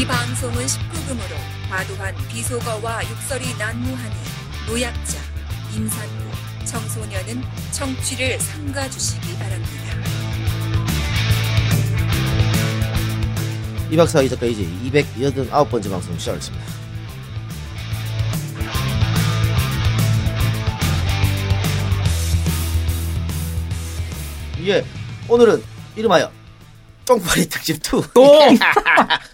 이 방송은 19금으로 과도한 비속어와 욕설이 난무하니 노약자, 임산부, 청소년은 청취를 삼가주시기 바랍니다. 이 박사 이 작가 이제 289번째 방송 시작하겠습니다. 예, 오늘은 이름하여 쫑파리 특집 2.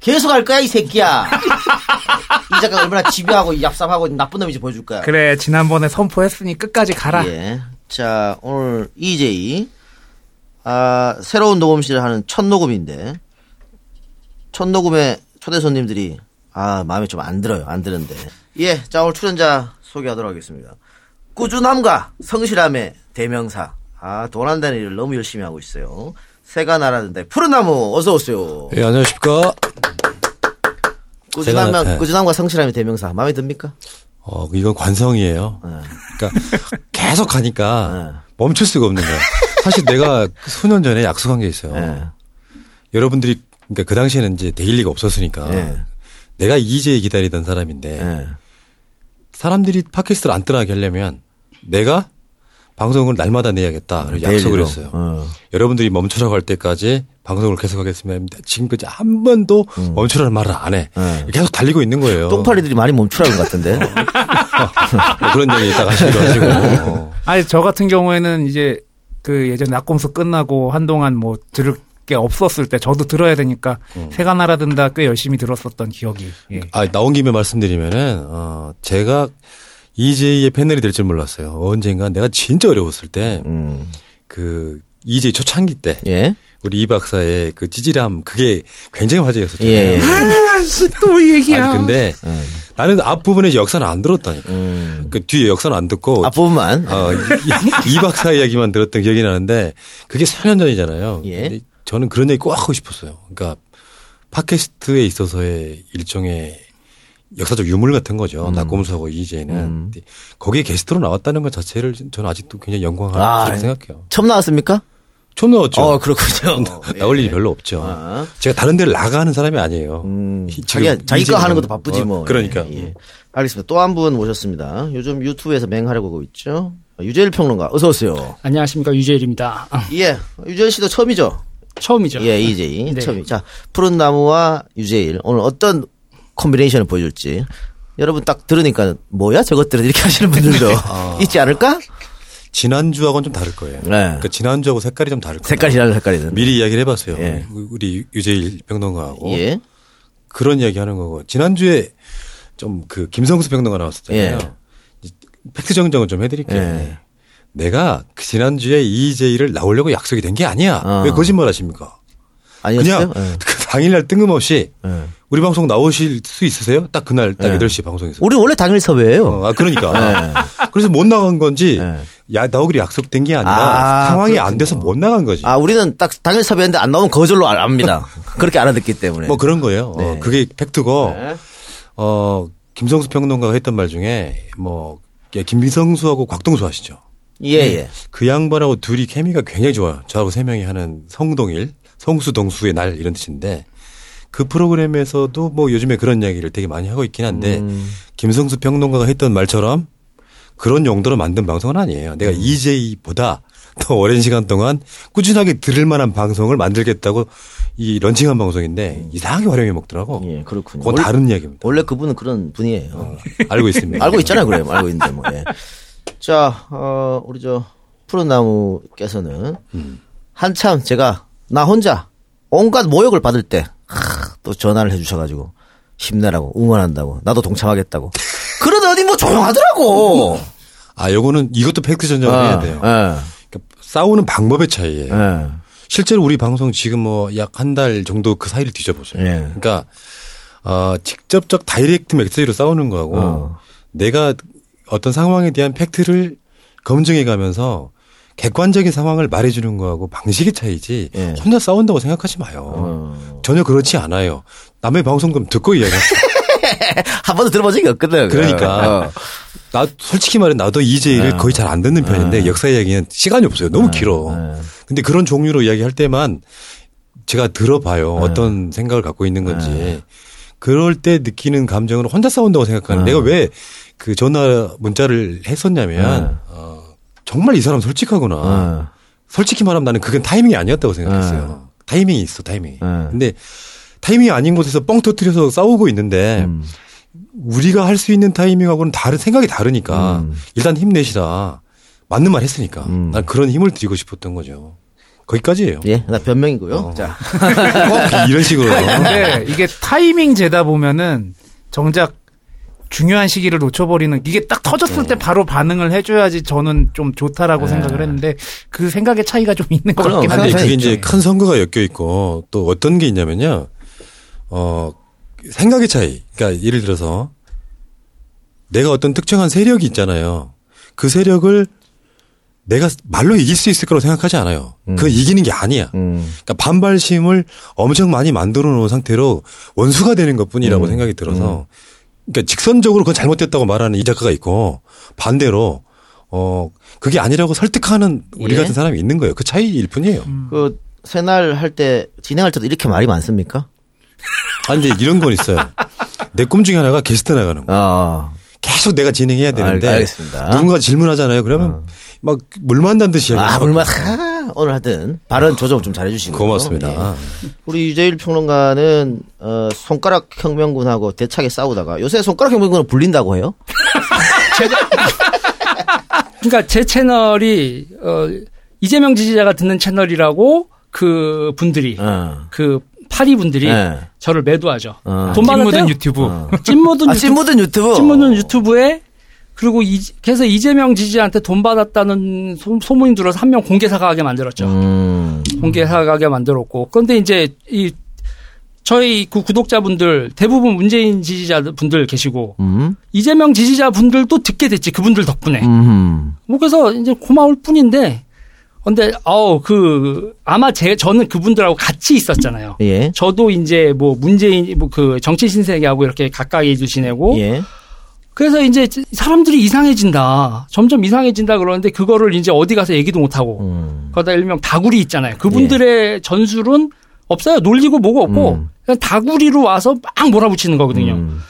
또 계속 할 거야, 이 새끼야. 이 작가 얼마나 집요하고 얍삽하고 나쁜 놈인지 보여줄 거야. 그래 지난번에 선포했으니 끝까지 가라. 예. 자, 오늘 EJ. 아, 새로운 녹음실을 하는 첫 녹음인데, 첫 녹음에 초대 손님들이, 아, 마음에 좀 안 들어요. 안 드는데. 예. 자, 오늘 출연자 소개하도록 하겠습니다. 꾸준함과 성실함의 대명사. 아, 돈 한다는 일을 너무 열심히 하고 있어요. 새가 날아든다. 푸른 나무, 어서 오세요. 예, 안녕하십니까. 꾸준함, 네. 꾸준함과 성실함의 대명사. 마음에 듭니까? 어, 이건 관성이에요. 그러니까 계속 하니까 멈출 수가 없는 거야. 사실 내가 수년 전에 약속한 게 있어요. 예. 여러분들이 그러니까 그 당시에는 이제 데일리가 없었으니까 예. 내가 이제 기다리던 사람인데 예. 사람들이 팟캐스트를 안 떠나게 하려면 내가 방송을 날마다 내야겠다. 그래서 약속을 daily로. 했어요. 어. 여러분들이 멈추라고 할 때까지 방송을 계속하겠습니다. 지금까지 한 번도 멈추라는 말을 안 해. 네. 계속 달리고 있는 거예요. 똥파리들이 많이 멈추라는 것 같은데. 뭐 그런 얘기 이따가 하시기로 하시고. 어. 아니 저 같은 경우에는 이제 그 예전 나꼼수 끝나고 한동안 뭐 들을 게 없었을 때 저도 들어야 되니까 새가 날아든다 꽤 열심히 들었었던 기억이. 예. 아, 나온 김에 말씀드리면은, 어, 제가 EJ의 패널이 될 줄 몰랐어요. 언젠가 내가 진짜 어려웠을 때, 음. 그, EJ 초창기 때, 예. 우리 이 박사의 그 찌질함, 그게 굉장히 화제였었잖아요. 예. 또 얘기야. 아니, 근데 나는 앞부분에 역사는 안 들었다니까. 음. 그 뒤에 역사는 안 듣고, 앞부분만. 어, 이, 이 박사 이야기만 들었던 기억이 나는데, 그게 4년 전이잖아요. 예. 저는 그런 얘기 꼭 하고 싶었어요. 그러니까, 팟캐스트에 있어서의 일종의 역사적 유물 같은 음. 거죠. 낙곰수하고 이제는. 근데 거기에 게스트로 나왔다는 것 자체를 저는 아직도 굉장히 영광하다고 아, 생각해요. 처음 나왔습니까? 처음 나왔죠. 어, 그렇군요. 나올 일이 별로 없죠. 아. 제가 다른 데를 나가는 사람이 아니에요. 음, 이- 자기가, 지금 자기 거 이제는 하는 것도 바쁘지 어, 뭐. 그러니까. 예, 예. 알겠습니다. 또 한 분 모셨습니다. 요즘 유튜브에서 맹활약 하고 하고 있죠. 유재일 평론가, 어서 오세요. 안녕하십니까 유재일입니다. 아, 예. 유재일 씨도 처음이죠? 처음이죠. 예, 이재일. 네. 처음이. 자, 푸른 나무와 유재일. 오늘 어떤 콤비네이션을 보여줄지. 여러분 딱 들으니까 뭐야 저것들은 이렇게 하시는 분들도 아. 있지 않을까? 지난주하고는 좀 다를 거예요. 네. 그러니까 지난주하고 색깔이 좀 다를 거예요. 색깔이 다른 색깔이든. 미리 이야기를 해봤어요. 예. 우리 유재일 평론가하고 예. 그런 이야기 하는 거고 지난주에 좀 그 김성수 평론가 나왔었잖아요. 예. 팩트 정정을 좀 해드릴게요. 예. 내가 그 지난주에 이재일을 나오려고 약속이 된 게 아니야. 어. 왜 거짓말 하십니까? 아니었어요? 그냥 그 당일날 뜬금없이 예. 우리 방송 나오실 수 있으세요? 딱 그날 딱 예. 8시 방송에서. 우리 원래 당일 섭외예요. 어, 아, 그러니까. 그래서 못 나간 건지, 네. 야, 나오기로 약속된 게 아니라 아, 상황이 안 그렇군요. 돼서 못 나간 거지. 아, 우리는 딱 당일 섭외했는데 안 나오면 거절로 알- 압니다. 그렇게 알아듣기 때문에. 뭐 그런 거예요. 네. 어, 그게 팩트고, 네. 어, 김성수 평론가가 했던 말 중에, 뭐, 예, 김성수하고 곽동수 아시죠? 예, 예. 그 양반하고 둘이 케미가 굉장히 좋아요. 저하고 세 명이 하는 성동일, 성수동수의 날 이런 뜻인데, 그 프로그램에서도 뭐 요즘에 그런 이야기를 되게 많이 하고 있긴 한데, 음. 김성수 평론가가 했던 말처럼 그런 용도로 만든 방송은 아니에요. 내가 음. EJ보다 더 오랜 시간 동안 꾸준하게 들을 만한 방송을 만들겠다고 이 런칭한 방송인데 이상하게 활용해 먹더라고. 예, 그렇군요. 그건 원래- 다른 이야기입니다. 원래 그분은 그런 분이에요. 알고 있습니다. 알고 있잖아요, 그래. 알고 있는데 뭐. 예. 자, 어, 우리 저 푸른나무께서는 한참 제가 나 혼자 온갖 모욕을 받을 때 또 전화를 해주셔가지고 힘내라고 응원한다고 나도 동참하겠다고. 그러더니 뭐 조용하더라고. 아, 요거는 이것도 팩트 정정을 어, 해야 돼요. 예, 그러니까 싸우는 방법의 차이예요. 예. 실제로 우리 방송 지금 뭐 약 한 달 정도 그 사이를 뒤져보세요. 예. 그러니까 어, 직접적 direct 메시지로 싸우는 거하고 어. 내가 어떤 상황에 대한 팩트를 검증해 가면서 객관적인 상황을 말해주는 거하고 방식의 차이지 예. 혼자 싸운다고 생각하지 마요. 어. 전혀 그렇지 않아요. 남의 방송 좀 듣고 이야기하세요. 한 번도 들어본 적이 없거든. 그러니까 어. 나 솔직히 말해 나도 이제일을 거의 잘 안 듣는 편인데 역사 이야기는 시간이 없어요. 너무 길어. 네. 근데 그런 종류로 이야기할 때만 제가 들어봐요. 어떤 생각을 갖고 있는 건지. 그럴 때 느끼는 감정은 혼자 싸운다고 생각하는. 내가 왜 그 전화 문자를 했었냐면 어, 정말 이 사람 솔직하구나. 어. 솔직히 말하면 나는 그건 타이밍이 아니었다고 생각했어요. 타이밍이 있어, 타이밍이. 네. 근데 타이밍이 아닌 곳에서 뻥 터트려서 싸우고 있는데 음. 우리가 할 수 있는 타이밍하고는 다른 생각이 다르니까 음. 일단 힘내시라. 맞는 말 했으니까. 난 그런 힘을 드리고 싶었던 거죠. 거기까지예요. 예, 나 변명이고요. 어. 자, 꼭 이런 식으로. 근데 이게 타이밍 재다 보면은 정작 중요한 시기를 놓쳐버리는 이게 딱 터졌을 때 바로 반응을 해줘야지 저는 좀 좋다라고 생각을 했는데 그 생각의 차이가 좀 있는 것 같긴 근데 한데 그게 있죠. 이제 큰 선거가 엮여 있고 또 어떤 게 있냐면요. 어, 생각의 차이. 그러니까 예를 들어서 내가 어떤 특정한 세력이 있잖아요. 그 세력을 내가 말로 이길 수 있을 거라고 생각하지 않아요. 그건 이기는 게 아니야. 음. 그러니까 반발심을 엄청 많이 만들어 놓은 상태로 원수가 되는 것 뿐이라고 음. 생각이 들어서 그러니까 직선적으로 그건 잘못됐다고 말하는 이 작가가 있고 반대로 어 그게 아니라고 설득하는 우리 예. 같은 사람이 있는 거예요. 그 차이일 뿐이에요. 그 새날 할 때 진행할 때도 이렇게 말이 많습니까? 아 근데 이런 건 있어요. 내 꿈 중에 하나가 게스트 나가는 거. 아, 계속 내가 진행해야 되는데 알- 알겠습니다. 누군가 질문하잖아요. 그러면 막물 만다는 듯이 아, 하, 오늘 하여튼 발언 조정 좀 잘해주시고 고맙습니다. 우리 유재일 평론가는 어, 손가락 혁명군하고 대차게 싸우다가 요새 손가락 혁명군은 불린다고 해요? 그러니까 제 채널이 어 이재명 지지자가 듣는 채널이라고 그 분들이 어. 그 파리 분들이 네. 저를 매도하죠. 어. 돈 받을 찐 묻은 때 유튜브 찐묻은 아, 유튜브, 찐묻은 유튜브. 찐묻은 유튜브에 그리고 이, 그래서 이재명 지지자한테 돈 받았다는 소, 소문이 들어서 한 명 공개 사과하게 만들었죠. 음. 공개 사과하게 만들었고 그런데 이제 이 저희 그 구독자분들 대부분 문재인 지지자분들 계시고 음. 이재명 지지자분들도 듣게 됐지 그분들 덕분에. 음. 뭐 그래서 이제 고마울 뿐인데 근데 어우 그 아마 제 저는 그분들하고 같이 있었잖아요. 예. 저도 이제 뭐 문재인 뭐 그 정치 신세계하고 이렇게 가까이 지내고 예. 그래서 이제 사람들이 이상해진다. 점점 이상해진다 그러는데 그거를 이제 어디 가서 얘기도 못 하고 음. 거기다 일명 다구리 있잖아요. 그분들의 전술은 없어요. 놀리고 뭐고 없고 음. 그냥 다구리로 와서 막 몰아붙이는 거거든요. 음.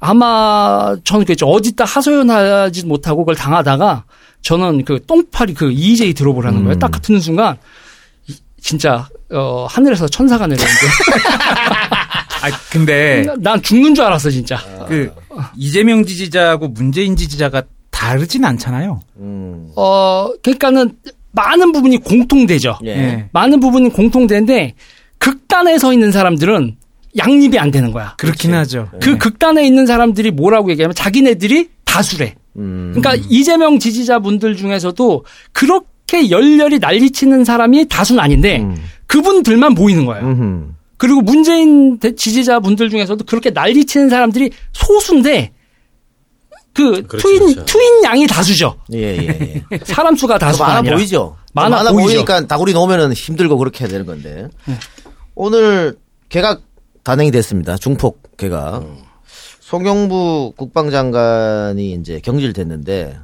아마 저는 그랬죠. 어디다 하소연하지 못하고 그걸 당하다가 저는 그 똥파리 그 EJ 들어보라는 거예요. 딱 듣는 순간 이- 진짜 어 하늘에서 천사가 내려오는데 아 근데 난 죽는 줄 알았어 진짜. 그 이재명 지지자하고 문재인 지지자가 다르진 않잖아요. 음. 어 그러니까는 많은 부분이 공통되죠. 예. 예. 많은 부분이 공통되는데 극단에 서 있는 사람들은 양립이 안 되는 거야. 그렇긴 하죠. 그 극단에 있는 사람들이 뭐라고 얘기하면 자기네들이 다수래. 음. 그러니까 이재명 지지자분들 중에서도 그렇게 열렬히 난리치는 사람이 다수는 아닌데 음. 그분들만 보이는 거예요. 음. 그리고 문재인 대- 지지자분들 중에서도 그렇게 난리치는 사람들이 소수인데 그 그렇죠, 투인 그렇죠. 투인 양이 다수죠. 예, 예, 예. 사람 수가 다수가 많아 아니라. 보이죠? 많아 많아 보이죠. 보이니까 다구리 놓으면 힘들고 그렇게 해야 되는 건데. 오늘 개각 단행이 됐습니다. 중폭 개각. 송영부 국방장관이 이제 경질됐는데,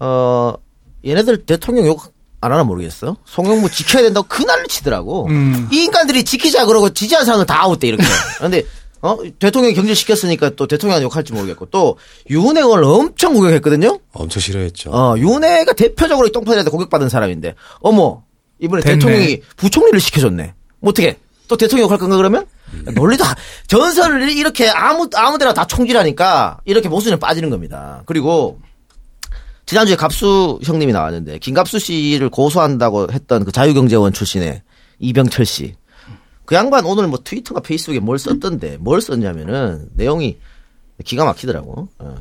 어, 얘네들 대통령 욕 안 하나 모르겠어. 송영무 지켜야 된다고 그 난리 치더라고. 음. 이 인간들이 지키자 그러고 지지한 사람을 다 아웃돼 이렇게. 근데 어 대통령 이 경질시켰으니까 또 대통령한테 욕할지 모르겠고 또 유은행을 엄청 공격했거든요. 엄청 싫어했죠. 어, 윤회가 대표적으로 이 똥파리한테 공격받은 사람인데, 어머, 이번에 됐네. 대통령이 부총리를 시켜줬네. 뭐 어떻게? 또 대통령 욕할 건가 그러면? 논리도 하- 전설을 이렇게 아무 아무 데나 다 총질하니까 이렇게 모순에 빠지는 겁니다. 그리고 지난주에 갑수 형님이 나왔는데 김갑수 씨를 고소한다고 했던 그 자유경제원 출신의 이병철 씨. 그 양반 오늘 뭐 트위터가 페이스북에 뭘 썼던데 뭘 썼냐면은 내용이 기가 막히더라고. 어,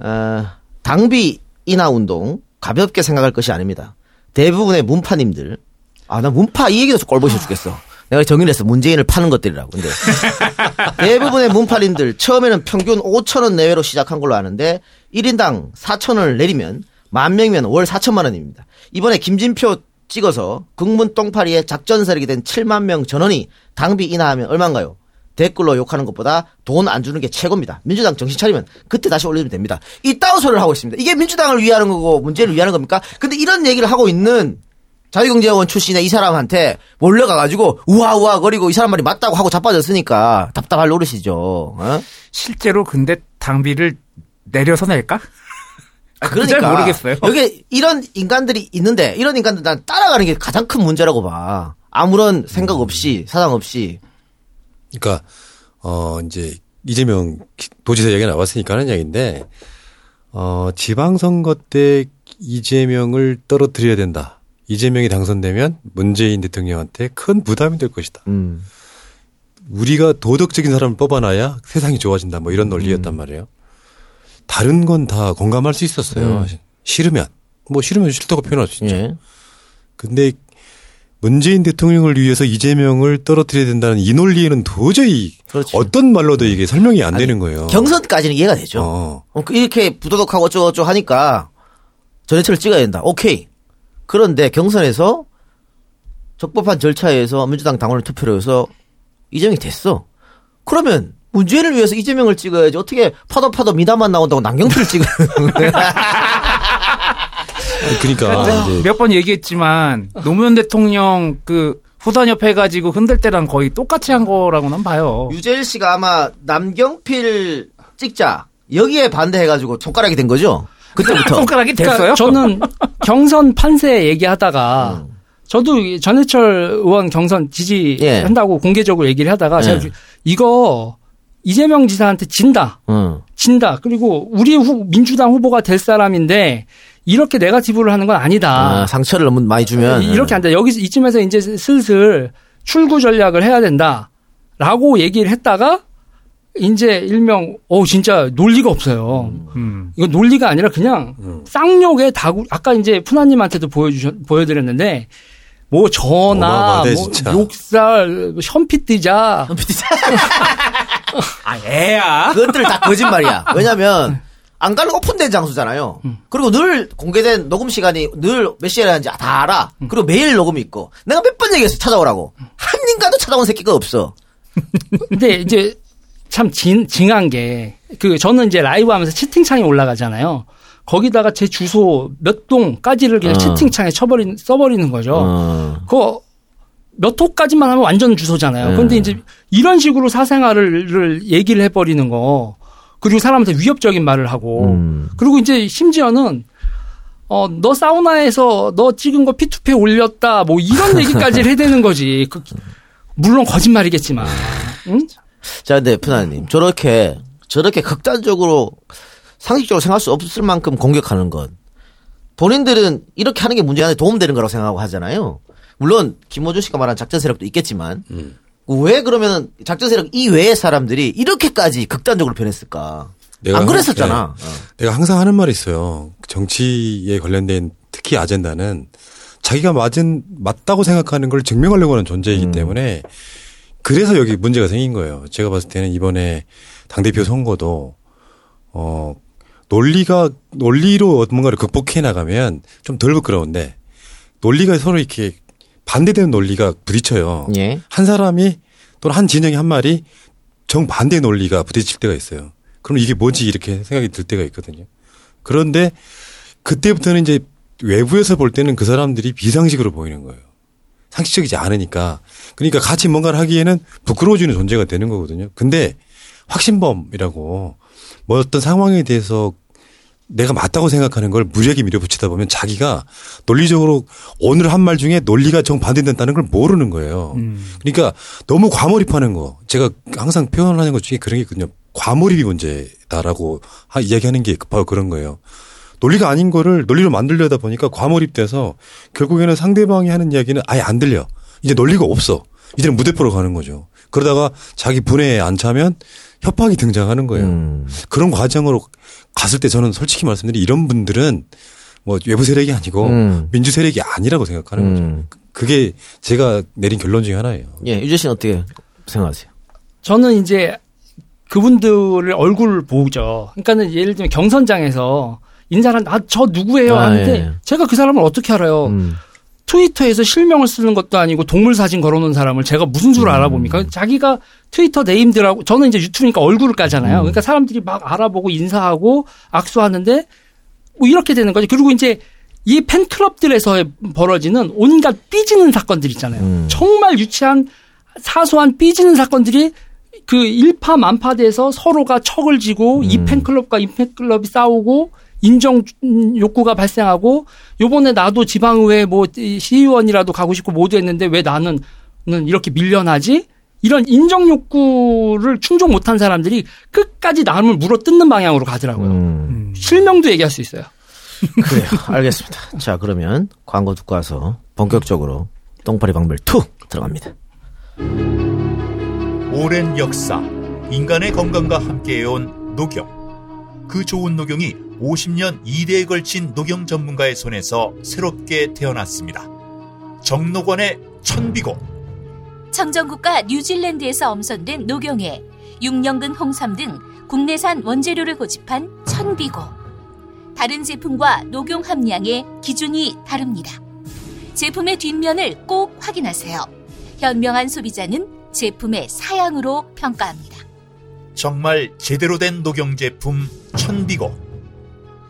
어, 당비 인하 운동 가볍게 생각할 것이 아닙니다. 대부분의 문파님들 아 나 문파 이 얘기도 꼴보기 죽겠어. 내가 정의를 했어. 문재인을 파는 것들이라고. 근데 대부분의 문파님들 처음에는 평균 5천 원 내외로 시작한 걸로 아는데 1인당 4천 원을 내리면 만 명이면 월 4천만 원입니다. 이번에 김진표 찍어서 국문 똥파리의 작전 세력이 된 7만 명 전원이 당비 인하하면 얼마인가요? 댓글로 욕하는 것보다 돈 안 주는 게 최고입니다. 민주당 정신 차리면 그때 다시 올리면 됩니다. 이따위 소리를 하고 있습니다. 이게 민주당을 위하는 거고 문재인을 위하는 겁니까? 근데 이런 얘기를 하고 있는 자유경제원 출신의 이 사람한테 몰려 가가지고 우아우아 거리고 이 사람 말이 맞다고 하고 자빠졌으니까 답답할 노릇이죠. 어? 실제로 근데 당비를 내려서 낼까? 아, 그건 잘 모르겠어요. 여기 이런 인간들이 있는데 이런 인간들 난 따라가는 게 가장 큰 문제라고 봐. 아무런 생각 없이 사상 없이. 그러니까 어 이제 이재명 도지사 얘기가 나왔으니까 하는 이야기인데 어 지방선거 때 이재명을 떨어뜨려야 된다. 이재명이 당선되면 문재인 대통령한테 큰 부담이 될 것이다. 음. 우리가 도덕적인 사람을 뽑아놔야 세상이 좋아진다. 뭐 이런 논리였단 말이에요. 다른 건 다 공감할 수 있었어요. 음. 싫으면 뭐 싫으면 싫다고 표현할 수 있죠. 예. 근데 문재인 대통령을 위해서 이재명을 떨어뜨려야 된다는 이 논리에는 도저히 그렇지. 어떤 말로도 이게 설명이 안 되는 거예요. 경선까지는 이해가 되죠. 어. 어, 그 이렇게 부도덕하고 어쩌고저쩌고 하니까 전해철을 찍어야 된다. 오케이. 그런데 경선에서 적법한 절차에서 민주당 당원을 투표로 해서 이재명이 됐어. 그러면 문재인을 위해서 이재명을 찍어야지 어떻게 파도 파도 미담만 나온다고 남경필을 찍어. 그러니까 이제 몇번 얘기했지만 노무현 대통령 그 후단협 해가지고 흔들 때랑 거의 똑같이 한 거라고는 봐요. 유재일 씨가 아마 남경필 찍자 여기에 반대해가지고 손가락이 된 거죠. 그때부터. 손가락이 그러니까 됐어요? 저는 경선 판세 얘기하다가 저도 이 전해철 의원 경선 지지한다고 공개적으로 얘기를 하다가 예. 제가 이거 이재명 지사한테 진다. 응. 진다. 그리고 우리 후, 민주당 후보가 될 사람인데 이렇게 네가티브를 하는 건 아니다. 아, 상처를 너무 많이 주면 이렇게 안 돼. 여기서 이쯤에서 이제 슬슬 출구 전략을 해야 된다. 라고 얘기를 했다가 이제 일명 어 진짜 논리가 없어요. 음. 이거 논리가 아니라 그냥 음. 쌍욕의 다구 아까 이제 푸나님한테도 보여주셨 보여드렸는데 뭐 전화 어마어마하네, 뭐. 욕설 현피 뜨자 아, 애야. 그것들 다 거짓말이야. 왜냐면 안 가는 오픈된 장소잖아요. 그리고 늘 공개된 녹음 시간이 늘 몇 시에 하는지 다 알아. 그리고 매일 녹음이 있고 내가 몇 번 얘기했어 찾아오라고. 한 인간도 찾아온 새끼가 없어. 근데 이제 참 진, 징한 게, 그, 저는 이제 라이브 하면서 채팅창에 올라가잖아요. 거기다가 제 주소 몇 동까지를 그냥 어. 채팅창에 쳐버린, 써버리는 거죠. 어. 그거 몇 호까지만 하면 완전 주소잖아요. 네. 그런데 이제 이런 식으로 사생활을 얘기를 해버리는 거, 그리고 사람한테 위협적인 말을 하고, 음. 그리고 이제 심지어는 어, 너 사우나에서 너 찍은 거 P2P 올렸다, 뭐 이런 얘기까지 해대는 거지. 그, 물론 거짓말이겠지만. 응? 자, 근데 푸나님 저렇게 저렇게 극단적으로 상식적으로 생각할 수 없을 만큼 공격하는 것. 본인들은 이렇게 하는 게 문제한테 도움되는 거라고 생각하고 하잖아요. 물론 김호준 씨가 말한 작전 세력도 있겠지만 왜 그러면 작전 세력 이외의 사람들이 이렇게까지 극단적으로 변했을까? 안 한- 그랬었잖아. 네. 내가 항상 하는 말이 있어요. 정치에 관련된 특히 아젠다는 자기가 맞은 맞다고 생각하는 걸 증명하려고 하는 존재이기 때문에 그래서 여기 문제가 생긴 거예요. 제가 봤을 때는 이번에 당대표 선거도 어 논리가 논리로 뭔가를 극복해 나가면 좀 덜 부끄러운데 논리가 서로 이렇게 반대되는 논리가 부딪혀요. 예. 한 사람이 또는 한 진영이 한 말이 정반대 논리가 부딪힐 때가 있어요. 그럼 이게 뭐지 이렇게 생각이 들 때가 있거든요. 그런데 그때부터는 이제 외부에서 볼 때는 그 사람들이 비상식으로 보이는 거예요. 상식적이지 않으니까. 그러니까 같이 뭔가를 하기에는 부끄러워지는 존재가 되는 거거든요. 근데 확신범이라고 뭐 어떤 상황에 대해서 내가 맞다고 생각하는 걸 무리하게 밀어붙이다 보면 자기가 논리적으로 오늘 한 말 중에 논리가 정반대된다는 걸 모르는 거예요. 그러니까 너무 과몰입하는 거. 제가 항상 표현하는 것 중에 그런 게 있거든요. 과몰입이 문제다라고 하- 이야기하는 게 바로 그런 거예요. 논리가 아닌 거를 논리로 만들려다 보니까 과몰입돼서 결국에는 상대방이 하는 이야기는 아예 안 들려. 이제 논리가 없어. 이제는 무대포로 가는 거죠. 그러다가 자기 분해에 안 차면 협박이 등장하는 거예요. 음. 그런 과정으로 갔을 때 저는 솔직히 말씀드리면 이런 분들은 뭐 외부 세력이 아니고 음. 민주 세력이 아니라고 생각하는 음. 거죠. 그게 제가 내린 결론 중에 하나예요. 예, 유재 씨는 어떻게 생각하세요? 저는 이제 그분들을 얼굴을 보죠. 그러니까는 예를 들면 경선장에서 인사를 아저 누구예요 아, 하는데 예. 제가 그 사람을 어떻게 알아요? 음. 트위터에서 실명을 쓰는 것도 아니고 동물 사진 걸어놓은 사람을 제가 무슨 수로 음. 알아봅니까? 자기가 트위터 네임들하고 저는 이제 유튜브니까 얼굴을 까잖아요. 그러니까 사람들이 막 알아보고 인사하고 악수하는데 뭐 이렇게 되는 거죠. 그리고 이제 이 팬클럽들에서 벌어지는 온갖 삐지는 사건들 있잖아요. 음. 정말 유치한 사소한 삐지는 사건들이 그 일파만파돼서 서로가 척을 지고 이 음. 팬클럽과 이 팬클럽이 싸우고 인정 욕구가 발생하고 요번에 나도 지방의회 뭐 시의원이라도 가고 싶고 모두 했는데 왜 나는 는 이렇게 밀려나지? 이런 인정 욕구를 충족 못한 사람들이 끝까지 남을 물어 뜯는 방향으로 가더라고요. 음, 실명도 얘기할 수 있어요. 그래요. 알겠습니다. 자, 그러면 광고 듣고 와서 본격적으로 똥파리 방별 2 들어갑니다. 오랜 역사, 인간의 건강과 함께해온 녹용. 그 좋은 녹용이 50년 2대에 걸친 녹용 전문가의 손에서 새롭게 태어났습니다. 정록원의 천비고. 청정국과 뉴질랜드에서 엄선된 녹용에 6년근 홍삼 등 국내산 원재료를 고집한 천비고. 다른 제품과 녹용 함량의 기준이 다릅니다. 제품의 뒷면을 꼭 확인하세요. 현명한 소비자는 제품의 사양으로 평가합니다. 정말 제대로 된 녹용 제품 천비고.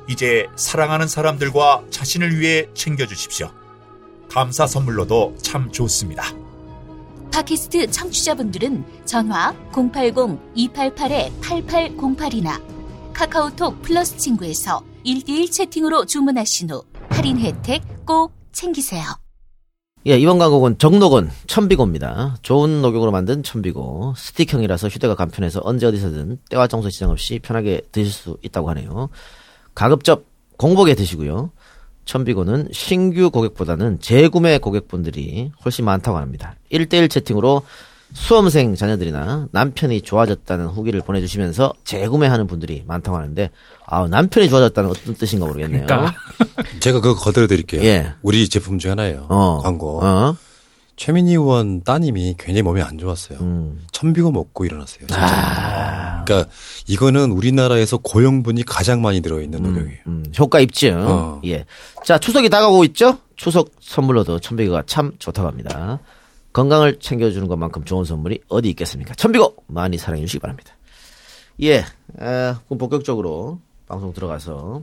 이제 사랑하는 사람들과 자신을 위해 챙겨주십시오. 감사 선물로도 참 좋습니다. 팟캐스트 청취자분들은 전화 080-288-8808이나 카카오톡 플러스 친구에서 1대1 채팅으로 주문하신 후 할인 혜택 꼭 챙기세요. 예, 이번 광고는 정록원 천비고입니다. 좋은 녹용으로 만든 천비고 스틱형이라서 휴대가 간편해서 언제 어디서든 때와 장소 지장 없이 편하게 드실 수 있다고 하네요. 가급적 공복에 드시고요. 천비고는 신규 고객보다는 재구매 고객분들이 훨씬 많다고 합니다. 1대1 채팅으로 수험생 자녀들이나 남편이 좋아졌다는 후기를 보내주시면서 재구매하는 분들이 많다고 하는데 아 남편이 좋아졌다는 어떤 뜻인가 모르겠네요. 그러니까. 제가 그거 거들어 드릴게요. 예. 우리 제품 중에 하나예요. 어. 광고. 어? 최민희 의원 따님이 굉장히 몸이 안 좋았어요. 음. 천비고 먹고 일어났어요. 진짜. 그러니까 이거는 우리나라에서 고용분이 가장 많이 들어있는 녹용이에요. 음, 효과 입증. 어. 예. 자, 추석이 다가오고 있죠? 추석 선물로도 천비고가 참 좋다고 합니다. 건강을 챙겨주는 것만큼 좋은 선물이 어디 있겠습니까? 천비고 많이 사랑해 주시기 바랍니다. 예. 에, 그럼 본격적으로 방송 들어가서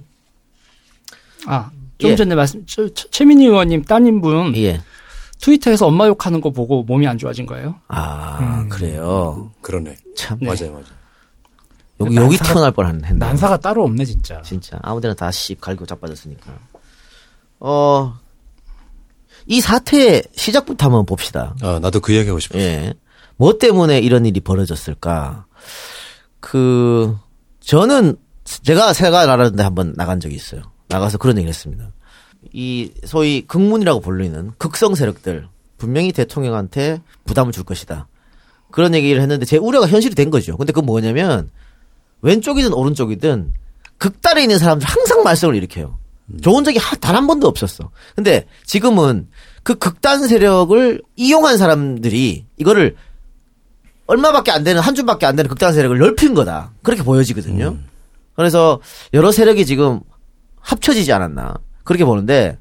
아, 좀 예. 전에 말씀, 최민희 의원님 따님분 예. 트위터에서 엄마 욕하는 거 보고 몸이 안 좋아진 거예요? 아, 그래요. 그러네. 참 네. 맞아요, 맞아요. 여기 여기 태어날 뻔했네. 난사가 따로 없네 진짜. 진짜 아무데나 다씨 갈고 자빠졌으니까. 어. 이 사태의 시작부터 한번 봅시다. 아, 나도 그 이야기 하고 싶었어요. 예. 뭐 때문에 이런 일이 벌어졌을까? 그, 저는 제가 새가 나라는데 한번 나간 적이 있어요. 나가서 그런 얘기를 했습니다. 이 소위 극문이라고 불리는 극성 세력들 분명히 대통령한테 부담을 줄 것이다. 그런 얘기를 했는데 제 우려가 현실이 된 거죠. 근데 그건 뭐냐면 왼쪽이든 오른쪽이든 극단에 있는 사람들 항상 말썽을 일으켜요. 좋은 적이 단 한 번도 없었어. 근데 지금은 그 극단 세력을 이용한 사람들이 이거를 얼마밖에 안 되는 한 줌밖에 안 되는 극단 세력을 넓힌 거다. 그렇게 보여지거든요. 그래서 여러 세력이 지금 합쳐지지 않았나 그렇게 보는데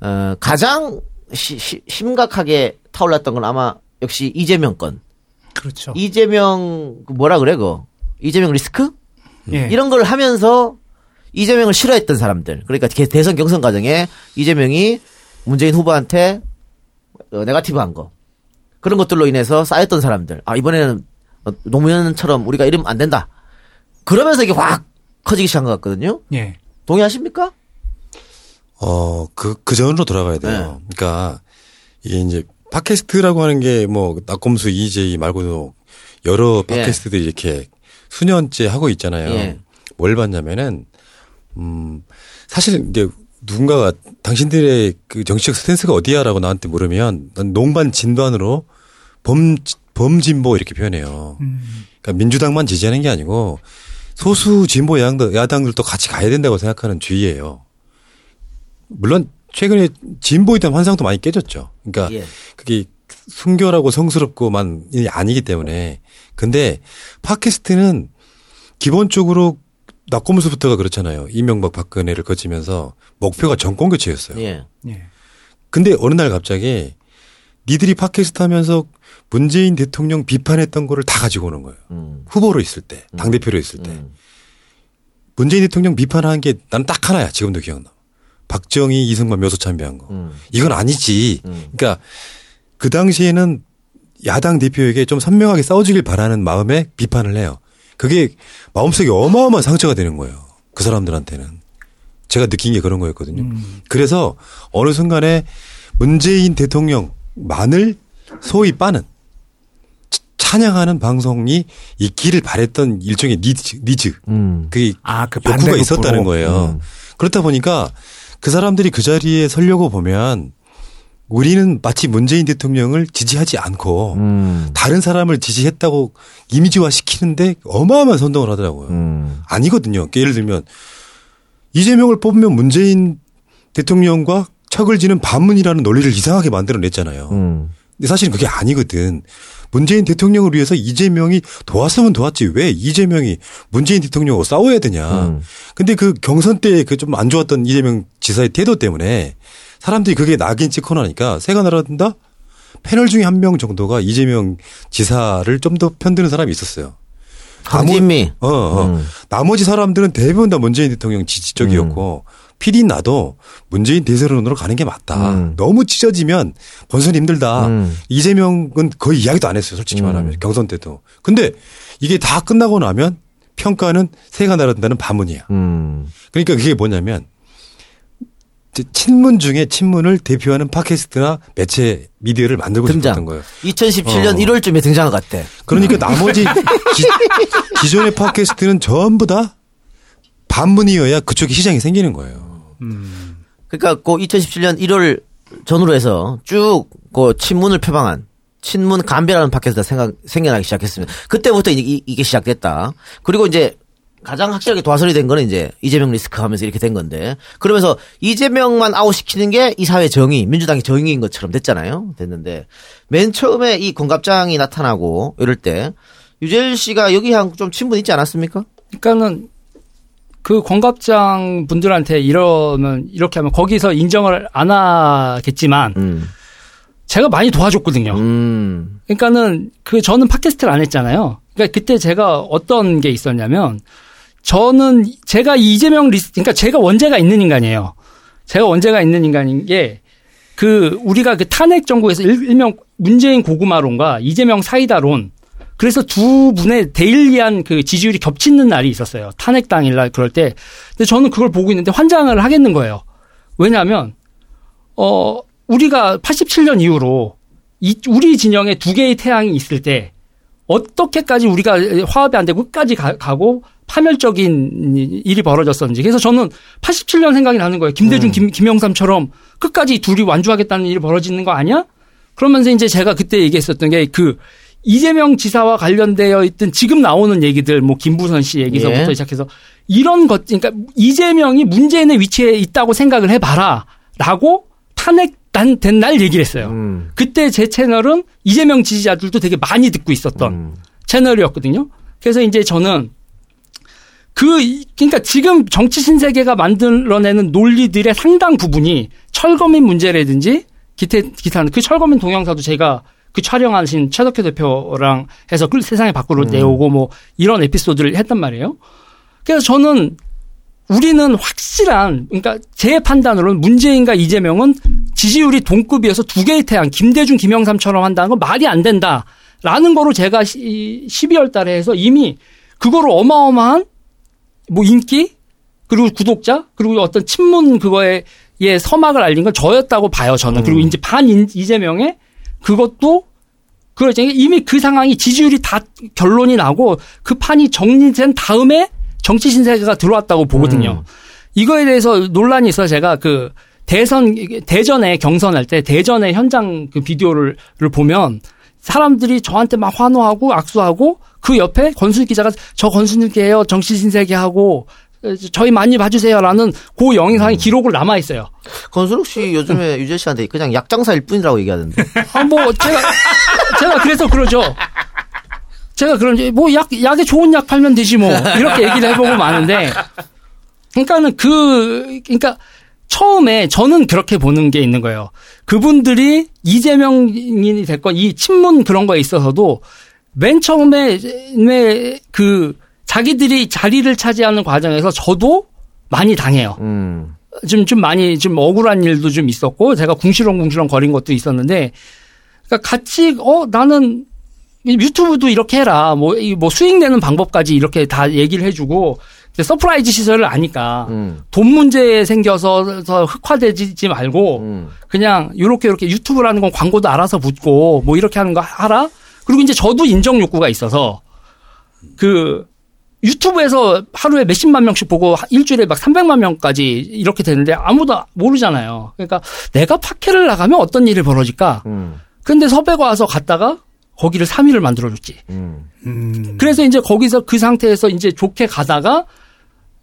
어, 가장 시- 시- 심각하게 타올랐던 건 아마 역시 이재명 건. 그렇죠. 이재명 그 뭐라 그래 그 이재명 리스크 예. 이런 걸 하면서 이재명을 싫어했던 사람들 그러니까 개- 대선 경선 과정에 이재명이 문재인 후보한테 어, 네가티브한 거 그런 것들로 인해서 쌓였던 사람들 아 이번에는 어, 노무현처럼 우리가 이러면 안 된다 그러면서 이게 확 커지기 시작한 것 같거든요 예. 동의하십니까? 어, 그, 그 전으로 돌아가야 돼요. 그러니까 이게 이제 팟캐스트라고 하는 게 뭐 낙검수 EJ 말고도 여러 예. 팟캐스트들이 이렇게 수년째 하고 있잖아요. 예. 뭘 봤냐면은 음 사실 이제 누군가가 당신들의 그 정치적 스탠스가 어디야라고 나한테 물으면 난 농반 진반으로 범 범진보 이렇게 표현해요. 그러니까 민주당만 지지하는 게 아니고 소수 진보 야당들, 야당들도 같이 가야 된다고 생각하는 주의예요. 물론 최근에 진보에 대한 환상도 많이 깨졌죠. 그러니까 예. 그게 순결하고 성스럽고만 이 아니기 때문에 근데 팟캐스트는 기본적으로 낙고무서부터가 그렇잖아요. 이명박 박근혜를 거치면서 목표가 정권 교체였어요. 예. 예. 근데 어느 날 갑자기 니들이 팟캐스트 하면서 문재인 대통령 비판했던 거를 다 가지고 오는 거예요. 음. 후보로 있을 때, 당대표로 있을 때. 음. 문재인 대통령 비판한 게 나는 딱 하나야. 지금도 기억나. 박정희, 이승만 묘소 참배한 거. 음. 이건 아니지. 음. 그러니까 그 당시에는 야당 대표에게 좀 선명하게 싸워주길 바라는 마음에 비판을 해요. 그게 마음속에 어마어마한 상처가 되는 거예요. 그 사람들한테는. 제가 느낀 게 그런 거였거든요. 그래서 어느 순간에 문재인 대통령만을 소위 빠는 차- 찬양하는 방송이 있기를 바랬던 일종의 needs, needs. 음. 그게 아, 그 욕구가. 있었다는 거예요. 음. 그렇다 보니까 그 사람들이 그 자리에 서려고 보면 우리는 마치 문재인 대통령을 지지하지 않고 음. 다른 사람을 지지했다고 이미지화 시키는데 어마어마한 선동을 하더라고요. 음. 아니거든요. 그러니까 예를 들면 이재명을 뽑으면 문재인 대통령과 척을 지는 반문이라는 논리를 이상하게 만들어냈잖아요. 음. 근데 사실은 그게 아니거든. 문재인 대통령을 위해서 이재명이 도왔으면 도왔지 왜 이재명이 문재인 대통령하고 싸워야 되냐. 음. 근데 그 경선 때 그 좀 안 좋았던 이재명 지사의 태도 때문에 사람들이 그게 낙인 찍고 나니까 새가 날아든다? 패널 중에 한 명 정도가 이재명 지사를 좀 더 편드는 사람이 있었어요. 강진미. 어, 어. 음. 나머지 사람들은 대부분 다 문재인 대통령 지지 쪽이었고 필히 나도 문재인 대세론으로 가는 게 맞다. 음. 너무 찢어지면 본선이 힘들다. 음. 이재명은 거의 이야기도 안 했어요. 솔직히 음. 말하면 경선 때도. 근데 이게 다 끝나고 나면 평가는 새가 날아든다는 반문이야. 음. 그러니까 그게 뭐냐면 친문 중에 친문을 대표하는 팟캐스트나 매체 미디어를 만들고 등장. 싶었던 거예요. 2017년 어. 1월쯤에 등장한 것 같아. 그러니까 나머지 기, 존의 팟캐스트는 전부 다 반문이어야 그쪽에 시장이 생기는 거예요. 그러니까 그 2017년 1월 전후로 해서 쭉 그 친문을 표방한 친문 감배라는 팟캐스트가 생각 생겨나기 시작했습니다. 그때부터 이- 이, 이게 시작됐다. 그리고 이제 가장 확실하게 도화설이 된 거는 이제 이재명 리스크 하면서 이렇게 된 건데 그러면서 이재명만 아웃시키는 게 이 사회 정의, 민주당의 정의인 것처럼 됐잖아요. 됐는데 맨 처음에 이 권갑장이 나타나고 이럴 때 유재일 씨가 여기 한좀 친분 있지 않았습니까? 그러니까는 그 권갑장 분들한테 이러면 이렇게 하면 거기서 인정을 안 하겠지만 음. 제가 많이 도와줬거든요. 음. 그러니까는 그 저는 팟캐스트를 안 했잖아요. 그러니까 그때 제가 어떤 게 있었냐면 저는 제가 이 이재명 디스 그러니까 제가 원죄가 있는 인간이에요. 제가 원죄가 있는 인간인 게 그 우리가 그 탄핵 정국에서 일- 일명 문재인 고구마론과 이재명 사이다론 그래서 두 분의 daily한 그 지지율이 겹치는 날이 있었어요. 탄핵 당일날 그럴 때. 근데 저는 그걸 보고 있는데 환장을 하겠는 거예요. 왜냐하면 어 우리가 87년 이후로 이 우리 진영에 두 개의 태양이 있을 때 어떻게까지 우리가 화합이 안 되고 끝까지 가, 고 파멸적인 일이 벌어졌었는지. 그래서 저는 87년 생각이 나는 거예요. 김대중, 김, 김영삼처럼 끝까지 둘이 완주하겠다는 일이 벌어지는 거 아니야? 그러면서 이제 제가 그때 얘기했었던 게 그 이재명 지사와 관련되어 있던 지금 나오는 얘기들, 뭐 김부선 씨 얘기서부터 예. 시작해서 이런 것, 그러니까 이재명이 문재인의 위치에 있다고 생각을 해봐라. 라고 탄핵 된 날 얘기를 했어요. 음. 그때 제 채널은 이재명 지지자들도 되게 많이 듣고 있었던 음. 채널이었거든요. 그래서 이제 저는 그, 이- 그러니까 지금 정치 신세계가 만들어내는 논리들의 상당 부분이 철거민 문제라든지 기타, 기타는 그 철거민 동영상도 제가 그 촬영하신 최덕현 대표랑 해서 그 세상의 밖으로 내오고 뭐 이런 에피소드를 했단 말이에요. 그래서 저는 우리는 확실한 그러니까 제 판단으로는 문재인과 이재명은 지지율이 동급이어서 두 개의 태양 김대중 김영삼처럼 한다는 건 말이 안 된다라는 거로 제가 12월 달에 해서 이미 그거로 어마어마한 뭐 인기 그리고 구독자 그리고 어떤 친문 그거에 예 서막을 알린 건 저였다고 봐요 저는. 그리고 이제 반 인- 이재명의 그것도 그렇죠 이미 그 상황이 지지율이 다 결론이 나고 그 판이 정리된 다음에 정치 신세계가 들어왔다고 보거든요. 이거에 대해서 논란이 있어 서 제가 그 대선 대전에 경선할 때 대전의 현장 그 비디오를 를 보면 사람들이 저한테 막 환호하고 악수하고 그 옆에 권순 기자가 저 권순일게요 정치 신세계 하고 어, 저희 많이 봐주세요라는 그 영상이 기록으로 남아 있어요. 권순욱 씨 요즘에 유재 씨한테 그냥 약장사일 뿐이라고 얘기하던데. 아, 뭐, 제가, 제가 그래서 그러죠. 제가 그런지, 뭐, 약, 약에 좋은 약 팔면 되지 뭐. 이렇게 얘기를 해보고 마는데. 그러니까는 그, 그러니까 처음에 저는 그렇게 보는 게 있는 거예요. 그분들이 이재명이 됐건 이 친문 그런 거에 있어서도 맨 처음에 그 자기들이 자리를 차지하는 과정에서 저도 많이 당해요. 음. 좀, 좀 많이 좀 억울한 일도 좀 있었고, 제가 궁시렁궁시렁 거린 것도 있었는데, 그러니까 같이, 어, 나는 유튜브도 이렇게 해라. 뭐, 이뭐 수익 내는 방법까지 이렇게 다 얘기를 해주고, 서프라이즈 시절을 아니까, 음. 돈 문제 생겨서 서 흑화되지 말고, 음. 그냥 요렇게 요렇게 유튜브라는 건 광고도 알아서 붙고, 뭐 이렇게 하는 거 하라? 그리고 이제 저도 인정 욕구가 있어서, 그, 유튜브에서 하루에 몇십만 명씩 보고 일주일에 막 300만 명까지 이렇게 되는데 아무도 모르잖아요. 그러니까 내가 팟캐를 나가면 어떤 일이 벌어질까? 음. 근데 섭외가 와서 갔다가 거기를 3위를 만들어줬지. 음. 음. 그래서 이제 거기서 그 상태에서 이제 좋게 가다가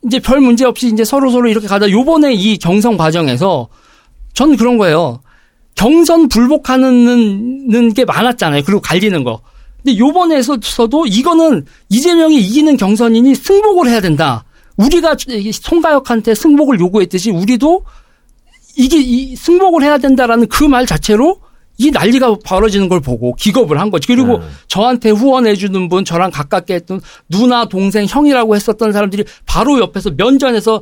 이제 별 문제 없이 이제 서로 서로 이렇게 가다 요번에 이 경선 과정에서 저는 그런 거예요. 경선 불복하는 게 많았잖아요. 그리고 갈리는 거. 근데 요번에서도 이거는 이재명이 이기는 경선이니 승복을 해야 된다. 우리가 송가혁한테 승복을 요구했듯이 우리도 이게 이 승복을 해야 된다라는 그 말 자체로 이 난리가 벌어지는 걸 보고 기겁을 한 거지. 그리고 네. 저한테 후원해주는 분, 저랑 가깝게 했던 누나, 동생, 형이라고 했었던 사람들이 바로 옆에서 면전에서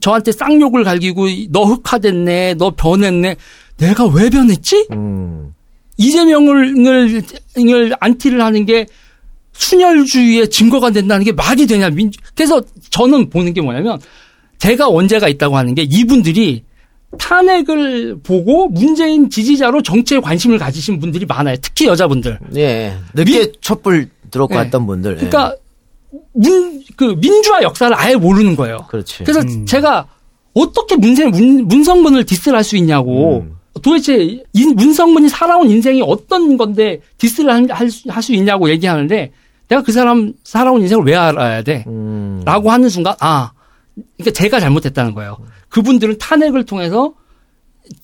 저한테 쌍욕을 갈기고 너 흑화됐네, 너 변했네. 내가 왜 변했지? 음. 이재명을 을, 을 안티를 하는 게 순혈주의의 증거가 된다는 게 말이 되냐. 민, 그래서 저는 보는 게 뭐냐면 제가 원죄가 있다고 하는 게 이분들이 탄핵을 보고 문재인 지지자로 정치에 관심을 가지신 분들이 많아요. 특히 여자분들. 예. 늦게 촛불 들어고 네. 갔던 분들. 예. 그러니까 문, 그 민주화 역사를 아예 모르는 거예요. 그렇지. 그래서 음. 제가 어떻게 문세, 문, 문성근을 디스를 할 수 있냐고. 음. 도대체 인- 문성근이 살아온 인생이 어떤 건데 디스를 할수 있냐고 얘기하는데 내가 그 사람 살아온 인생을 왜 알아야 돼? 음. 라고 하는 순간 아 그러니까 제가 잘못했다는 거예요. 그분들은 탄핵을 통해서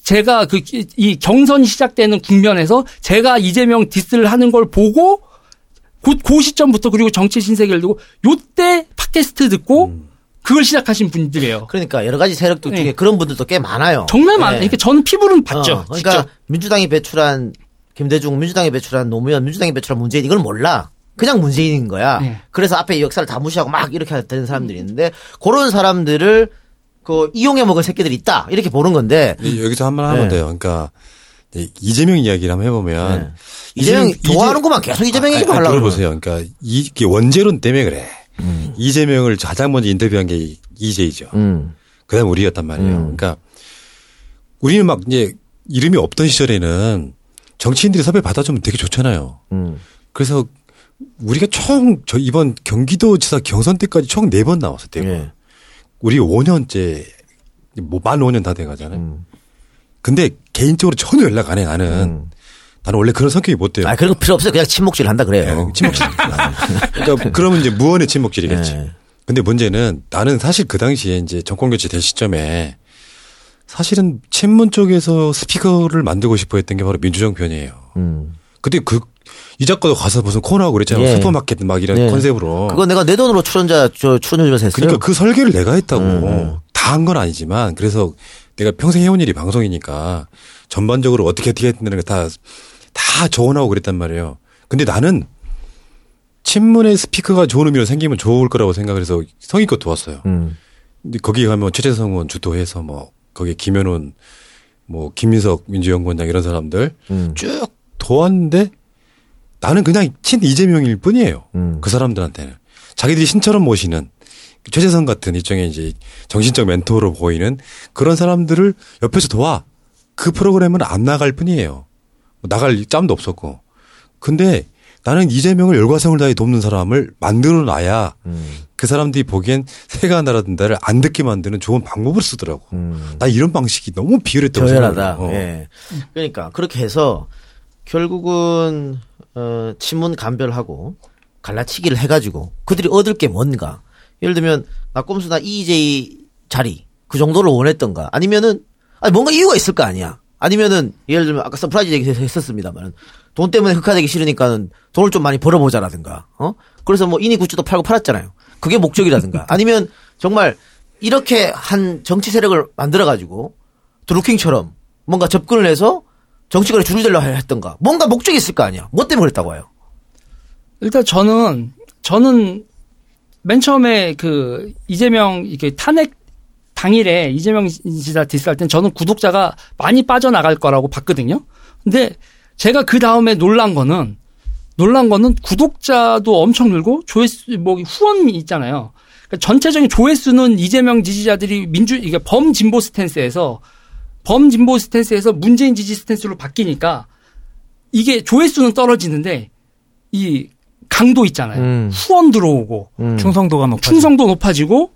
제가 그 이 경선이 시작되는 국면에서 제가 이재명 디스를 하는 걸 보고 곧그 시점부터 그리고 정치 신세계를 두고 요때 팟캐스트 듣고 그걸 시작하신 분들이에요. 그러니까 여러 가지 세력들 중에 네. 그런 분들도 꽤 많아요. 정말 많아요. 예. 그러니까 저는 피부는 봤죠. 어, 그러니까 직접. 민주당이 배출한 김대중, 민주당이 배출한 노무현, 민주당이 배출한 문재인 이걸 몰라. 그냥 문재인인 거야. 네. 그래서 앞에 이 역사를 다 무시하고 막 이렇게 되는 사람들이 있는데 그런 사람들을 그 이용해 먹을 새끼들이 있다 이렇게 보는 건데 이- 여기서 한말 하면 네. 돼요. 그러니까 이재명 이야기를 한번 해보면 네. 이재명 좋아하는구만 계속 이재명 얘기만 아, 아, 하려고 들어보세요. 그러니까 이- 이게 원재론 때문에 그래. 이재명을 가장 먼저 인터뷰한 게 이- 이재이죠. 음. 그다음 우리였단 말이에요. 음. 그러니까 우리는 막 이제 이름이 없던 시절에는 정치인들이 섭외 받아주면 되게 좋잖아요. 음. 그래서 우리가 총저 이번 경기도지사 경선 때까지 총 네 번 나왔었대요. 예. 우리 5년째 뭐만 5년 다 돼가잖아요. 음. 근데 개인적으로 전혀 연락 안 해. 나는 음. 나는 원래 그런 성격이 못 돼요. 아 그런 거 필요 없어요. 그냥 침묵질 한다 그래요. 침묵질. 그러니까 그러면 이제 무언의 침묵질이겠지. 네. 근데 문제는 나는 사실 그 당시에 이제 정권 교체 될 시점에 사실은 친문 쪽에서 스피커를 만들고 싶어 했던 게 바로 민주정 편이에요. 음. 그때 그, 이 작가도 가서 무슨 코너하고 그랬잖아요. 예. 슈퍼마켓 막 이런 예. 컨셉으로. 그거 내가 내 돈으로 출연자 저 출연료면서 했어요. 그러니까 그 설계를 내가 했다고. 음. 다한 건 아니지만 그래서 내가 평생 해온 일이 방송이니까 전반적으로 어떻게 어떻게 했다는 거 다, 다 조언하고 그랬단 말이에요. 근데 나는 친문의 스피커가 좋은 의미로 생기면 좋을 거라고 생각을 해서 성의껏 도왔어요. 음. 근데 거기 가면 최재성 의원 주도해서 뭐 거기 김현훈 뭐 김민석 민주연구원장 이런 사람들 음. 쭉 도왔는데 나는 그냥 친 이재명일 뿐이에요. 음. 그 사람들한테는 자기들이 신처럼 모시는 최재성 같은 일종의 이제 정신적 멘토로 보이는 그런 사람들을 옆에서 도와 그 프로그램은 안 나갈 뿐이에요. 뭐 나갈 짬도 없었고. 근데 나는 이재명을 열과성을 다해 돕는 사람을 만들어 놔야 음. 그 사람들이 보기엔 새가 날아든다를 안 듣게 만드는 좋은 방법을 쓰더라고. 음. 나 이런 방식이 너무 비열했다고. 생각해요. 어. 예. 그러니까 그렇게 해서 결국은 어 친문 감별하고 갈라치기를 해가지고 그들이 얻을 게 뭔가. 예를 들면 나꼼수나 이이제이 자리 그 정도를 원했던가 아니면은 아니 뭔가 이유가 있을 거 아니야. 아니면은 예를 들면 아까 서프라이즈 얘기 했었습니다만 돈 때문에 흑화되기 싫으니까는 돈을 좀 많이 벌어보자라든가 어 그래서 뭐 이니 굿즈도 팔고 팔았잖아요. 그게 목적이라든가 아니면 정말 이렇게 한 정치 세력을 만들어 가지고 드루킹처럼 뭔가 접근을 해서 정치권에 줄을 대려 했던가 뭔가 목적이 있을 거 아니야. 뭐 때문에 그랬다고 해요. 일단 저는 저는 맨 처음에 그 이재명 이게 탄핵 당일에 이재명 지사 디스할 땐 저는 구독자가 많이 빠져나갈 거라고 봤거든요. 근데 제가 그 다음에 놀란 거는 놀란 거는 구독자도 엄청 늘고 조회수 뭐 후원이 있잖아요. 그러니까 전체적인 조회수는 이재명 지지자들이 민주 이게 범진보 스탠스에서 범진보 스탠스에서 문재인 지지 스탠스로 바뀌니까 이게 조회수는 떨어지는데 이 강도 있잖아요. 음. 후원 들어오고 음. 충성도가 높아. 충성도 높아지고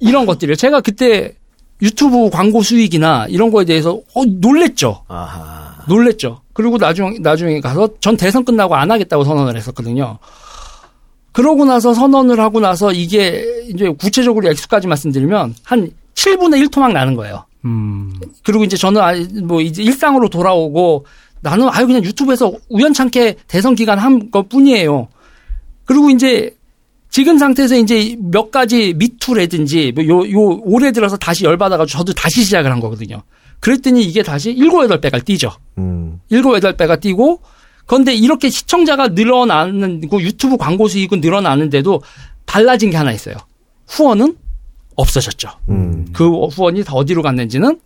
이런 것들이요. 제가 그때 유튜브 광고 수익이나 이런 거에 대해서 어, 놀랬죠. 아하. 놀랬죠. 그리고 나중 나중에 가서 전 대선 끝나고 안 하겠다고 선언을 했었거든요. 그러고 나서 선언을 하고 나서 이게 이제 구체적으로 액수까지 말씀드리면 한 7분의 1 토막 나는 거예요. 음. 그리고 이제 저는 아, 뭐 이제 일상으로 돌아오고 나는 아유 그냥 유튜브에서 우연찮게 대선 기간 한 것 뿐이에요. 그리고 이제 지금 상태에서 이제 몇 가지 미투라든지 뭐 요, 요 올해 들어서 다시 열받아가지고 저도 다시 시작을 한 거거든요. 그랬더니 이게 다시 일곱 여덟 배가 뛰죠. 음. 일곱 여덟 배가 뛰고 그런데 이렇게 시청자가 늘어나는 그 유튜브 광고 수익은 늘어나는데도 달라진 게 하나 있어요. 후원은 없어졌죠. 음. 그 후원이 다 어디로 갔는지는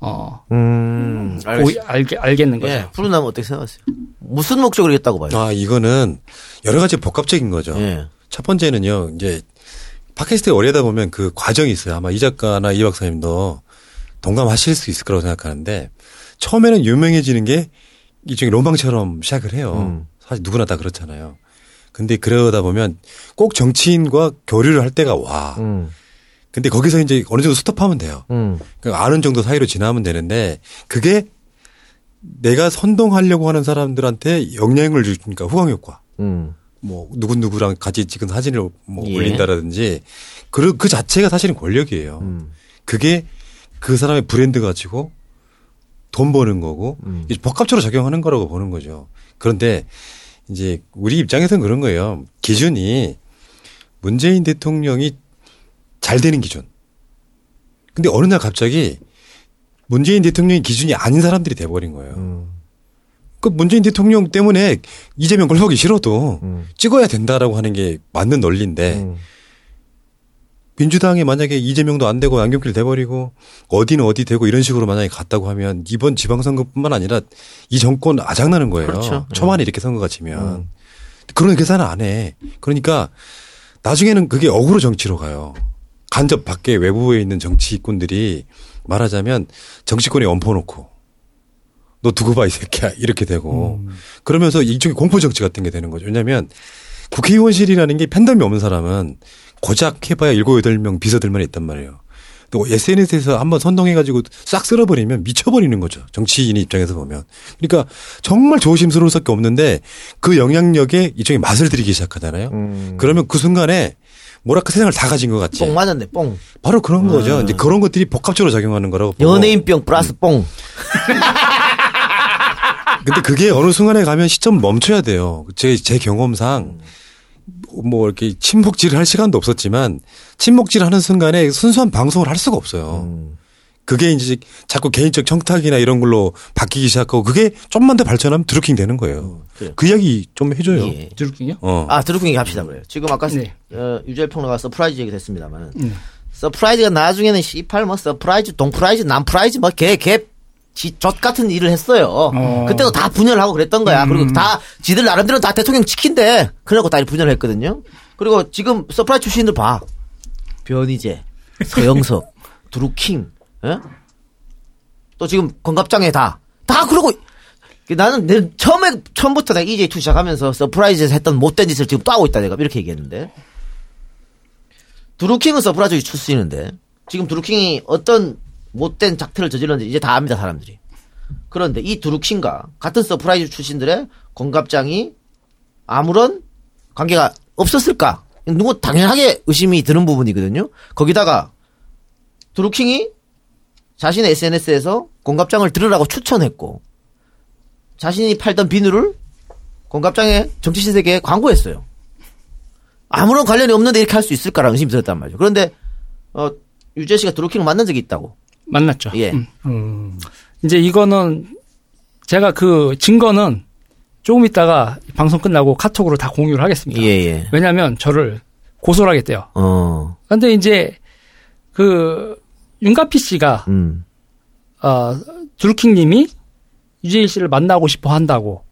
어 음. 고, 알겠습니다. 알게, 알겠는 거죠. 예. 푸른 나무 어떻게 생각하세요? 무슨 목적으로 했다고 봐요? 아, 이거는 여러 가지 복합적인 거죠. 예. 첫 번째는요, 이제 팟캐스트에 오래 하다 보면 그 과정이 있어요. 아마 이 작가나 이 박사님도 동감하실 수 있을 거라고 생각하는데 처음에는 유명해지는 게 일종의 로망처럼 시작을 해요. 음. 사실 누구나 다 그렇잖아요. 근데 그러다 보면 꼭 정치인과 교류를 할 때가 와. 음. 근데 거기서 이제 어느 정도 스톱하면 돼요. 음. 그러니까 아는 정도 사이로 지나면 되는데 그게 내가 선동하려고 하는 사람들한테 영향을 주니까 후광 효과. 음. 뭐 누구 누구랑 같이 찍은 사진을 뭐 예. 올린다라든지 그, 그 자체가 사실은 권력이에요. 음. 그게 그 사람의 브랜드 가지고 돈 버는 거고 음. 이제 복합적으로 작용하는 거라고 보는 거죠. 그런데 이제 우리 입장에서는 그런 거예요. 기준이 문재인 대통령이 잘 되는 기준. 근데 어느 날 갑자기 문재인 대통령의 기준이 아닌 사람들이 돼버린 거예요. 음. 그 문재인 대통령 때문에 이재명 걸 보기 싫어도 음. 찍어야 된다라고 하는 게 맞는 논리인데 음. 민주당이 만약에 이재명도 안 되고 양경길 돼버리고 어디는 어디 되고 이런 식으로 만약에 갔다고 하면 이번 지방선거뿐만 아니라 이 정권 아작나는 거예요. 그렇죠. 초반에 이렇게 선거가 지면 음. 그런 계산을 안 해. 그러니까 나중에는 그게 억울로 정치로 가요. 간접 밖에 외부에 있는 정치꾼들이 말하자면 정치권에 얹어놓고 너 두고 봐 이 새끼야 이렇게 되고 그러면서 이쪽에 공포 정치 같은 게 되는 거죠. 왜냐하면 국회의원실이라는 게 팬덤이 없는 사람은 고작 해봐야 일곱 여덟 명 비서들만 있단 말이에요. 또 SNS에서 한번 선동해가지고 싹 쓸어버리면 미쳐버리는 거죠. 정치인 입장에서 보면. 그러니까 정말 조심스러울 수밖에 없는데 그 영향력에 이쪽에 맛을 들이기 시작하잖아요. 음. 그러면 그 순간에 뭐랄까 세상을 다 가진 것 같지. 뽕 맞았네, 뽕. 바로 그런 거죠. 이제 그런 것들이 복합적으로 작용하는 거라고. 연예인병 플러스 뽕. 근데 그게 어느 순간에 가면 시점 멈춰야 돼요. 제, 제 경험상 뭐 이렇게 침묵질을 할 시간도 없었지만 침묵질 하는 순간에 순수한 방송을 할 수가 없어요. 음. 그게 이제 자꾸 개인적 청탁이나 이런 걸로 바뀌기 시작하고 그게 좀만 더 발전하면 드루킹 되는 거예요. 그래요. 그 이야기 좀 해줘요. 예. 드루킹이요? 어. 아, 드루킹 얘기 합시다, 그래요. 지금 아까 네. 어, 유재일 평론가 서프라이즈 얘기 됐습니다만. 네. 서프라이즈가 나중에는 씨팔 뭐 서프라이즈, 동프라이즈, 남프라이즈 뭐 개, 개, 지, 좆 같은 일을 했어요. 그때도 다 분열을 하고 그랬던 거야. 그리고 다 지들 나름대로 다 대통령 지킨대. 그러고 다 분열을 했거든요. 그리고 지금 서프라이즈 출신들 봐. 변희재, 서영석, 드루킹, 예? 또 지금 권갑장의 다. 다 그러고 나는 내 처음에 처음부터 내가 이이제이 투 시작하면서 서프라이즈에서 했던 못된 짓을 지금 또 하고 있다 내가 이렇게 얘기했는데 드루킹은 서프라이즈 출신인데 지금 드루킹이 어떤 못된 작태를 저질렀는지 이제 다 압니다 사람들이 그런데 이 드루킹과 같은 서프라이즈 출신들의 권갑장이 아무런 관계가 없었을까 누구 당연하게 의심이 드는 부분이거든요 거기다가 드루킹이 자신의 SNS에서 권갑장을 들으라고 추천했고 자신이 팔던 비누를 권갑장의 정치신세계에 광고했어요. 아무런 관련이 없는데 이렇게 할 수 있을까라는 의심이 들었단 말이죠. 그런데 어, 유재 씨가 드루킹을 만난 적이 있다고. 만났죠. 예. 음. 이제 이거는 제가 그 증거는 조금 있다가 방송 끝나고 카톡으로 다 공유를 하겠습니다. 예, 예. 왜냐하면 저를 고소를 하겠대요. 어. 근데 이제 그 윤가피 씨가 음. 어, 드루킹님이 유재일 씨를 만나고 싶어 한다고.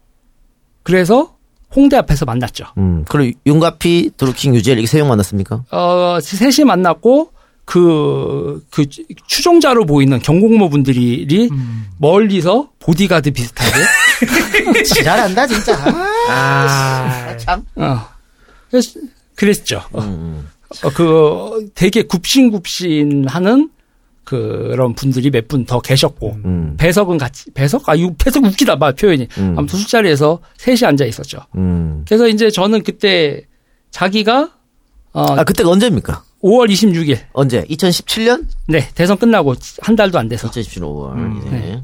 그래서 홍대 앞에서 만났죠. 음. 그리고 윤가피, 드루킹, 유젤 이게 세 명 만났습니까? 어, 셋이 만났고 그, 그 추종자로 보이는 경공모 분들이 멀리서 보디가드 비슷하게 지랄한다 진짜. 아, 참. 어. 그래서 그랬죠. 어. 음. 어, 그 되게 굽신굽신 하는 그런 분들이 몇 분 더 계셨고 음. 배석은 같이 배석 아 이거 배석 웃기다 봐 표현이 음. 아무튼 술자리에서 셋이 앉아 있었죠. 음. 그래서 이제 저는 그때 자기가 어 아 그때가 언제입니까? 5월 26일 언제? 2017년? 네 대선 끝나고 한 달도 안 돼서 2017년 5월. 음, 예. 네.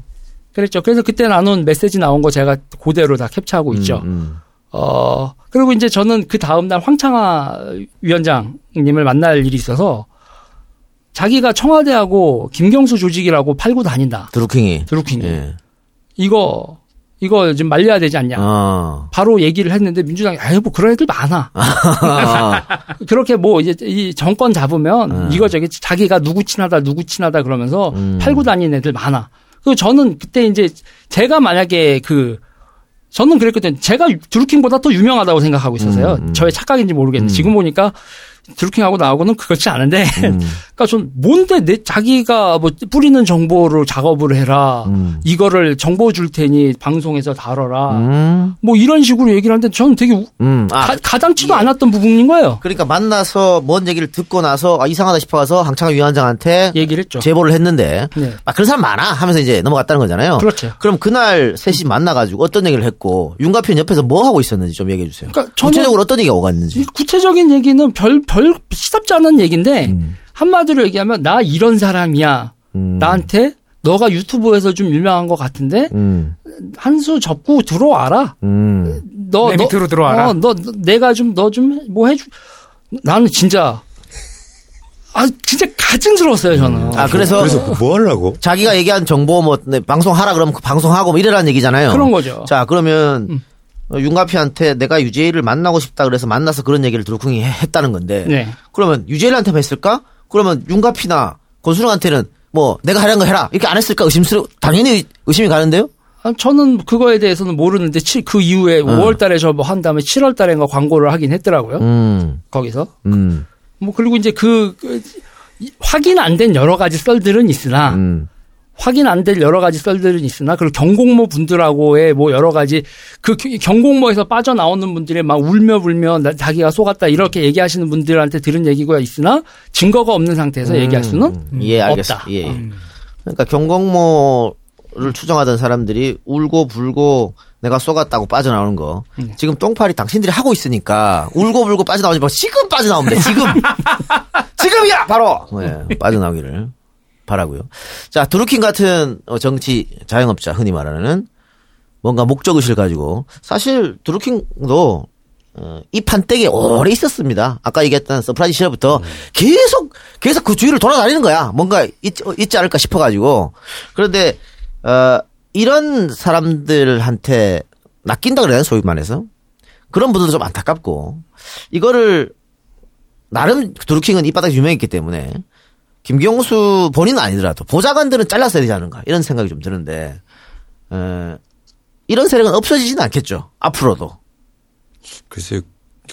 그랬죠. 그래서 그때 나눈 메시지 나온 거 제가 그대로 다 캡처하고 있죠. 음, 어, 그리고 이제 저는 그 다음날 황창하 위원장님을 만날 일이 있어서 자기가 청와대하고 김경수 조직이라고 팔고 다닌다. 드루킹이. 드루킹이. 예. 이거, 이거 좀 말려야 되지 않냐. 아. 바로 얘기를 했는데 민주당이 아유 뭐 그런 애들 많아. 그렇게 뭐 이제 이 정권 잡으면 음. 이거저기 자기가 누구 친하다 누구 친하다 그러면서 음. 팔고 다니는 애들 많아. 그 저는 그때 이제 제가 만약에 그 저는 그랬거든. 제가 드루킹보다 더 유명하다고 생각하고 있어서요. 음, 음. 저의 착각인지 모르겠는데 음. 지금 보니까 드루킹하고 나하고는 그렇지 않은데 음. 그러니까 좀 뭔데 내 자기가 뭐 뿌리는 정보로 작업을 해라. 음. 이거를 정보 줄 테니 방송에서 다뤄라. 음. 뭐 이런 식으로 얘기를 하는데 저는 되게 우- 음. 아. 가, 가당치도 않았던 부분인 거예요. 그러니까 만나서 뭔 얘기를 듣고 나서 아, 이상하다 싶어서 황창하 위원장한테 얘기를 했죠. 제보를 했는데 네. 아 그런 사람 많아 하면서 이제 넘어갔다는 거잖아요. 그렇죠. 그럼 그날 셋이 만나가지고 어떤 얘기를 했고 윤가편 옆에서 뭐 하고 있었는지 좀 얘기해 주세요. 그러니까 구체적으로 어떤 얘기가 오갔는지. 이 구체적인 얘기는 별, 별, 시답지 않은 얘기인데, 음. 한마디로 얘기하면, 나 이런 사람이야. 음. 나한테, 너가 유튜브에서 좀 유명한 것 같은데, 음. 한수 접고 들어와라. 음. 너, 내 너, 밑으로 들어와라. 어, 너, 너, 내가 좀, 너 좀 뭐 해주, 나는 진짜, 아, 진짜 가증스러웠어요, 저는. 아 그래서, 그래서 뭐- 뭐 하려고? 자기가 얘기한 정보 뭐 네, 방송하라 그러면 그 방송하고 뭐 이래라는 얘기잖아요. 그런 거죠. 자 그러면 음. 어, 윤가피한테 내가 유재일을 만나고 싶다 그래서 만나서 그런 얘기를 해- 했다는 건데 네. 그러면 유재일한테만 했을까? 그러면 윤가피나 권순영한테는 뭐 내가 하려는 거 해라 이렇게 안 했을까 의심스러 당연히 의심이 가는데요. 아, 저는 그거에 대해서는 모르는데, 치- 그 이후에 5월 달에 저 뭐 한 다음에 7월 달에인가 광고를 하긴 했더라고요. 음, 거기서. 음, 뭐 그리고 이제 그, 그 이- 확인 안 된 여러 가지 썰들은 있으나 음, 확인 안 될 여러 가지 썰들은 있으나 그리고 경공모 분들하고의 뭐 여러 가지 그 기- 경공모에서 빠져나오는 분들이 막 울며 불며 나- 자기가 속았다 이렇게 얘기하시는 분들한테 들은 얘기가 있으나 증거가 없는 상태에서 얘기할 수는 음, 예 알겠습니다. 없다. 예, 예. 음. 그러니까 경공모를 추정하던 사람들이 울고 불고 내가 쏘갔다고 빠져나오는 거 음. 지금 똥파리 당신들이 하고 있으니까 울고 불고 빠져나오지 말고 지금 빠져나오면 돼 지금 지금이야 바로 네, 빠져나오기를 바라고요. 자 드루킹 같은 어, 정치 자영업자 흔히 말하는 뭔가 목적 의식을 가지고 사실 드루킹도 어, 이 판때기에 오래 있었습니다. 아까 얘기했던 서프라이즈 시절부터 계속 계속 그 주위를 돌아다니는 거야. 뭔가 있, 어, 있지 않을까 싶어가지고 그런데 어, 이런 사람들한테 낚인다 되나 소위 말해서 그런 분들도 좀 안타깝고 이거를 나름 드루킹은 이 바닥에 유명했기 때문에 김경수 본인은 아니더라도 보좌관들은 잘랐어야 되지 않은가 이런 생각이 좀 드는데 에, 이런 세력은 없어지지는 않겠죠 앞으로도 글쎄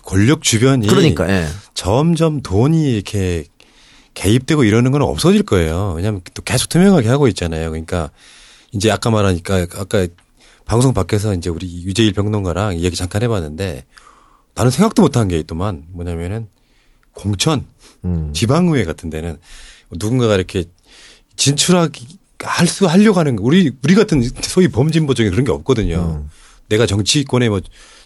권력 주변이 그러니까 예. 점점 돈이 이렇게 개입되고 이러는 건 없어질 거예요. 왜냐하면 또 계속 투명하게 하고 있잖아요. 그러니까 이제 아까 말하니까 아까 방송 밖에서 이제 우리 유재일 평론가랑 이야기 잠깐 해봤는데 나는 생각도 못한 게 있더만 뭐냐면은 공천, 음. 지방의회 같은 데는 누군가가 이렇게 진출하기 할 수 하려고 하는 거. 우리 우리 같은 소위 범진보 중에 그런 게 없거든요. 음. 내가 정치권에 뭐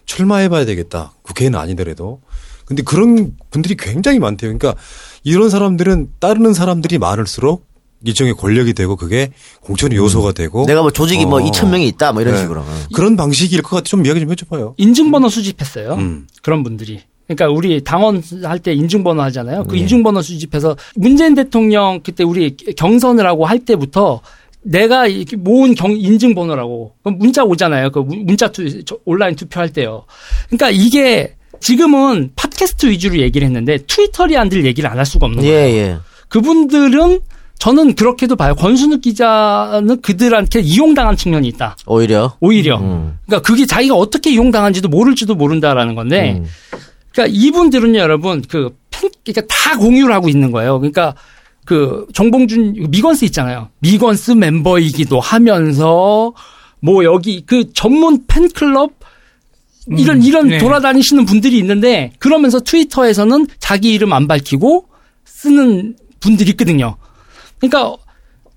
출마해봐야 되겠다. 국회는 아니더라도. 근데 그런 분들이 굉장히 많대요. 그러니까 이런 사람들은 따르는 사람들이 많을수록 일종의 권력이 되고 그게 공천의 요소가 되고 음. 내가 뭐 조직이 뭐 어. 2천 명이 있다 뭐 이런 네. 식으로. 어. 그런 방식일 것 같아. 좀 이야기 좀 해줘봐요. 인증번호 수집했어요. 음. 그런 분들이. 그러니까 우리 당원 할 때 인증번호 하잖아요. 네. 그 인증번호 수집해서 문재인 대통령 그때 우리 경선을 하고 할 때부터 내가 이렇게 모은 경 인증번호라고 그럼 문자 오잖아요. 그 문- 문자 투 저- 온라인 투표할 때요. 그러니까 이게 지금은 팟캐스트 위주로 얘기를 했는데 트위터리안들 얘기를 안 할 수가 없는 예, 거예요. 예. 그분들은 저는 그렇게도 봐요. 권순욱 기자는 그들한테 이용당한 측면이 있다. 오히려. 오히려. 음. 그러니까 그게 자기가 어떻게 이용당한지도 모를지도 모른다라는 건데, 음. 그러니까 이분들은요, 여러분, 그, 팬, 그러니까 다 공유를 하고 있는 거예요. 그러니까 그 정봉준, 미건스 있잖아요. 미건스 멤버이기도 하면서, 뭐 여기 그 전문 팬클럽, 이런, 음, 이런 네. 돌아다니시는 분들이 있는데, 그러면서 트위터에서는 자기 이름 안 밝히고 쓰는 분들이 있거든요. 그러니까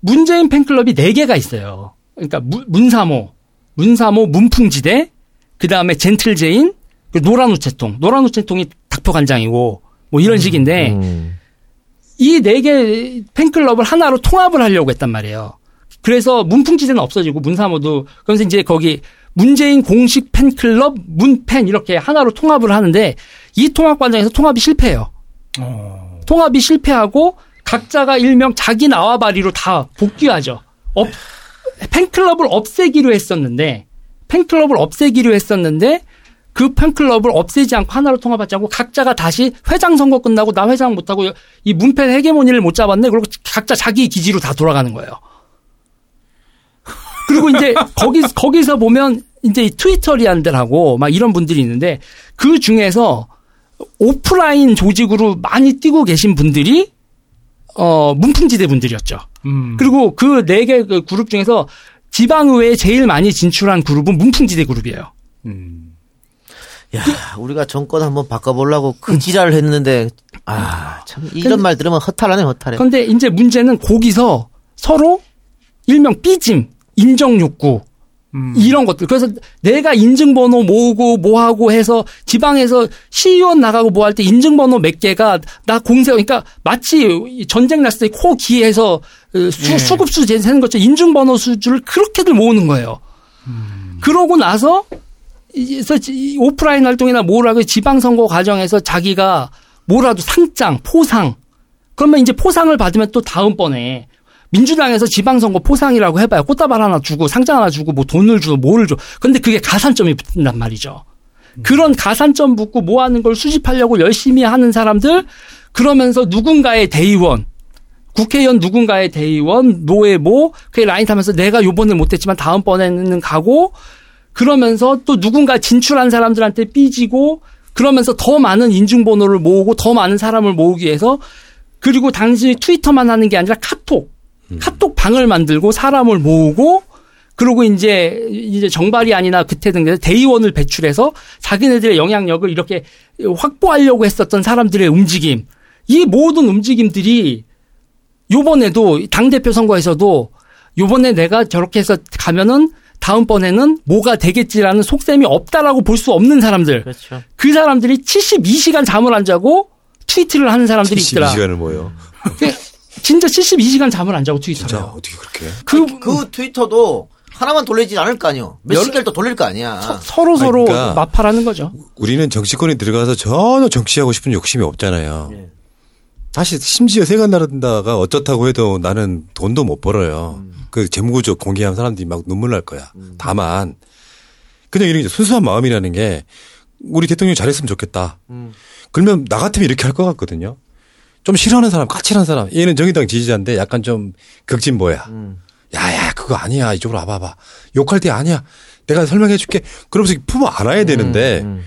문재인 팬클럽이 네개가 있어요. 그러니까 문- 문사모, 문사모 문풍지대, 그 다음에 젠틀제인, 그 노란 우체통. 노란 우체통이 닥터관장이고, 뭐 이런 식인데, 음. 이네 개 팬클럽을 하나로 통합을 하려고 했단 말이에요. 그래서 문풍지대는 없어지고, 문사모도, 그러면서 이제 거기 문재인 공식 팬클럽, 문팬 이렇게 하나로 통합을 하는데, 이 통합 과정에서 통합이 실패해요. 어. 통합이 실패하고 각자가 일명 자기 나와바리로 다 복귀하죠. 업- 팬클럽을 없애기로 했었는데 팬클럽을 없애기로 했었는데 그 팬클럽을 없애지 않고 하나로 통합하자고 각자가 다시 회장 선거 끝나고 나 회장 못하고 이 문팬 헤게모니를 못 잡았네. 그리고 각자 자기 기지로 다 돌아가는 거예요. 그리고 이제 거기 거기서 보면 이제 이 트위터리안들하고 막 이런 분들이 있는데 그 중에서 오프라인 조직으로 많이 뛰고 계신 분들이 어 문풍지대 분들이었죠. 음. 그리고 그 네 개그 그룹 중에서 지방의회에 제일 많이 진출한 그룹은 문풍지대 그룹이에요. 음. 야, 우리가 정권 한번 바꿔보려고 그 지랄을 했는데, 아, 참, 이런 말 들으면 허탈하네, 허탈해. 그런데 이제 문제는 거기서 서로 일명 삐짐, 인정 욕구 음. 이런 것들. 그래서 내가 인증번호 모으고 뭐하고 해서 지방에서 시의원 나가고 뭐 할 때 인증번호 몇 개가 나 공세, 그러니까 마치 전쟁 났을 때 코 기에서 그 수, 네. 수급수 재는 것처럼 인증번호 수주를 그렇게들 모으는 거예요. 그러고 나서 이제 이 오프라인 활동이나 뭐라고 지방선거 과정에서 자기가 뭐라도 상장, 포상 그러면 이제 포상을 받으면 또 다음번에 민주당에서 지방선거 포상이라고 해봐요. 꽃다발 하나 주고 상장 하나 주고 뭐 돈을 주고 뭐를 줘. 근데 그게 가산점이 붙는단 말이죠. 그런 가산점 붙고 뭐 하는 걸 수집하려고 열심히 하는 사람들 그러면서 누군가의 대의원 국회의원 누군가의 대의원 노예모 그 라인 타면서 내가 요번에 못했지만 다음번에는 가고 그러면서 또 누군가 진출한 사람들한테 삐지고 그러면서 더 많은 인증번호를 모으고 더 많은 사람을 모으기 위해서 그리고 당시 트위터만 하는 게 아니라 카톡 카톡 방을 만들고 사람을 모으고 그리고 이제 이제 정발이 아니나 그때 등에서 대의원을 배출해서 자기네들의 영향력을 이렇게 확보하려고 했었던 사람들의 움직임. 이 모든 움직임들이 요번에도 당 대표 선거에서도 요번에 내가 저렇게 해서 가면은 다음번에는 뭐가 되겠지라는 속셈이 없다라고 볼 수 없는 사람들. 그렇죠. 그 사람들이 72시간 잠을 안 자고 트위트를 하는 사람들이 있더라. 72시간을 뭐요? 그 진짜 72시간 잠을 안 자고 트위터를. 어떻게 그렇게? 그, 그 트위터도 하나만 돌리진 않을 거 아니요. 몇십 여러- 개를 또 돌릴 거 아니야. 서 로 서로 아니, 그러니까 마팔하는 거죠. 우리는 정치권에 들어가서 전혀 정치하고 싶은 욕심이 없잖아요. 예. 사실 심지어 세관 나른다가 어쩌다고 해도 나는 돈도 못 벌어요. 그 재무구조 공개하면 사람들이 막 눈물 날 거야. 다만 그냥 이런 게 순수한 마음이라는 게 우리 대통령이 잘했으면 좋겠다. 그러면 나 같으면 이렇게 할 것 같거든요. 좀 싫어하는 사람, 까칠한 사람. 얘는 정의당 지지자인데 약간 좀 극진보야. 야야 그거 아니야 이쪽으로 와봐봐. 욕할 때 아니야. 내가 설명해 줄게. 그러면서 품어 안아야 되는데 음.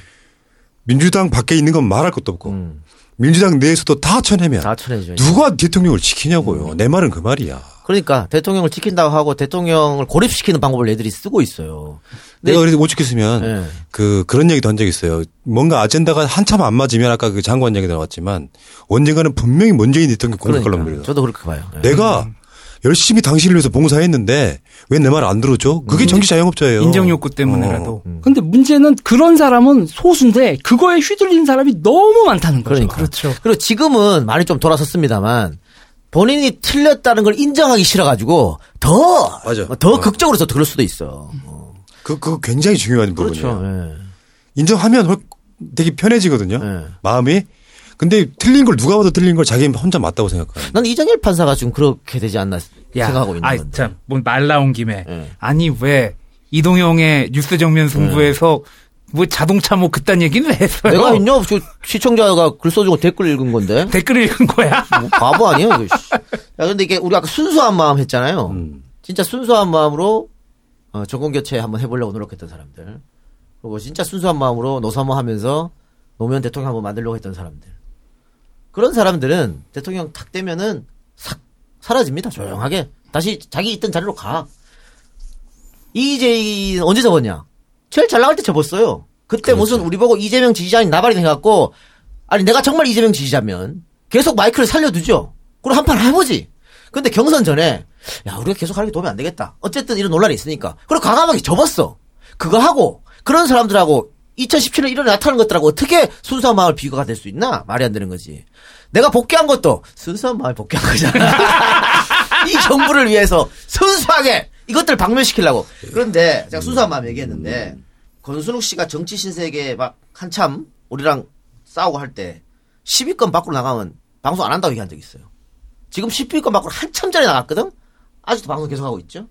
민주당 밖에 있는 건 말할 것도 없고 음. 민주당 내에서도 다 쳐내면 다 쳐내죠. 누가 대통령을 지키냐고요. 내 말은 그 말이야. 그러니까 대통령을 지킨다고 하고 대통령을 고립시키는 방법을 애들이 쓰고 있어요. 내가 그래서 못 지켰으면 네. 그 그런 얘기도 한적 있어요. 뭔가 아젠다가 한참 안 맞으면 아까 그 장관 얘기 나왔지만 언젠가는 분명히 문재인 대통령 공격하려고 그러니까. 그래요. 저도 그렇게 봐요. 예. 내가 열심히 당신을 위해서 봉사했는데 왜 내 말 안 들어줘? 그게 정치 자영업자예요. 인정 욕구 때문에라도. 음. 근데 문제는 그런 사람은 소수인데 그거에 휘둘리는 사람이 너무 많다는 거죠. 그러니까. 그렇죠. 그리고 지금은 많이 좀 돌아섰습니다만 본인이 틀렸다는 걸 인정하기 싫어가지고 더, 맞아. 더 어. 극적으로 더 그럴 수도 있어. 그, 그거 굉장히 중요한 부분이에요. 그렇죠. 예. 인정하면 훨- 되게 편해지거든요. 네. 마음이. 근데 틀린 걸 누가 봐도 틀린 걸 자기 혼자 맞다고 생각해요. 난 이정일 판사가 좀 그렇게 되지 않나 생각하고 있는 건데. 참, 뭐말 나온 김에. 예. 아니, 왜, 이동영의 뉴스 정면 승부에서 뭐 자동차 뭐 그딴 얘기는 왜 했어요? 내가 했냐? 저 시청자가 글 써주고 댓글 읽은 건데. 댓글 읽은 거야? 뭐 바보 아니야, 이거. 씨. 야, 근데 이게 우리 아까 순수한 마음 했잖아요. 음. 진짜 순수한 마음으로 어, 정권 교체 한번 해보려고 노력했던 사람들. 그리고 진짜 순수한 마음으로 노사모 하면서 노무현 대통령 한번 만들려고 했던 사람들. 그런 사람들은 대통령 탁 되면은 싹 사라집니다. 조용하게. 다시 자기 있던 자리로 가. 이재희는 언제 접었냐? 제일 잘 나갈 때 접었어요. 그때 무슨 우리 보고 이재명 지지자니 나발이 돼갖고 아니 내가 정말 이재명 지지자면 계속 마이크를 살려두죠. 그리고 한판 해보지. 근데 경선 전에 야 우리가 계속 하는 게 도움이 안 되겠다. 어쨌든 이런 논란이 있으니까. 그리고 과감하게 접었어. 그거 하고 그런 사람들하고 2017년 이런 나타나는 것들하고 어떻게 순수한 마을 비교가 될 수 있나? 말이 안 되는 거지. 내가 복귀한 것도 순수한 마을 복귀한 거잖아. 이 정부를 위해서 순수하게 이것들 박멸시키려고. 그런데 제가 순수한 마음 얘기했는데 권순욱 씨가 정치 신세계 막 한참 우리랑 싸우고 할 때 10위권 밖으로 나가면 방송 안 한다고 얘기한 적 있어요. 지금 10위권 밖으로 한참 전에 나갔거든? 아직도 방송 계속하고 있죠?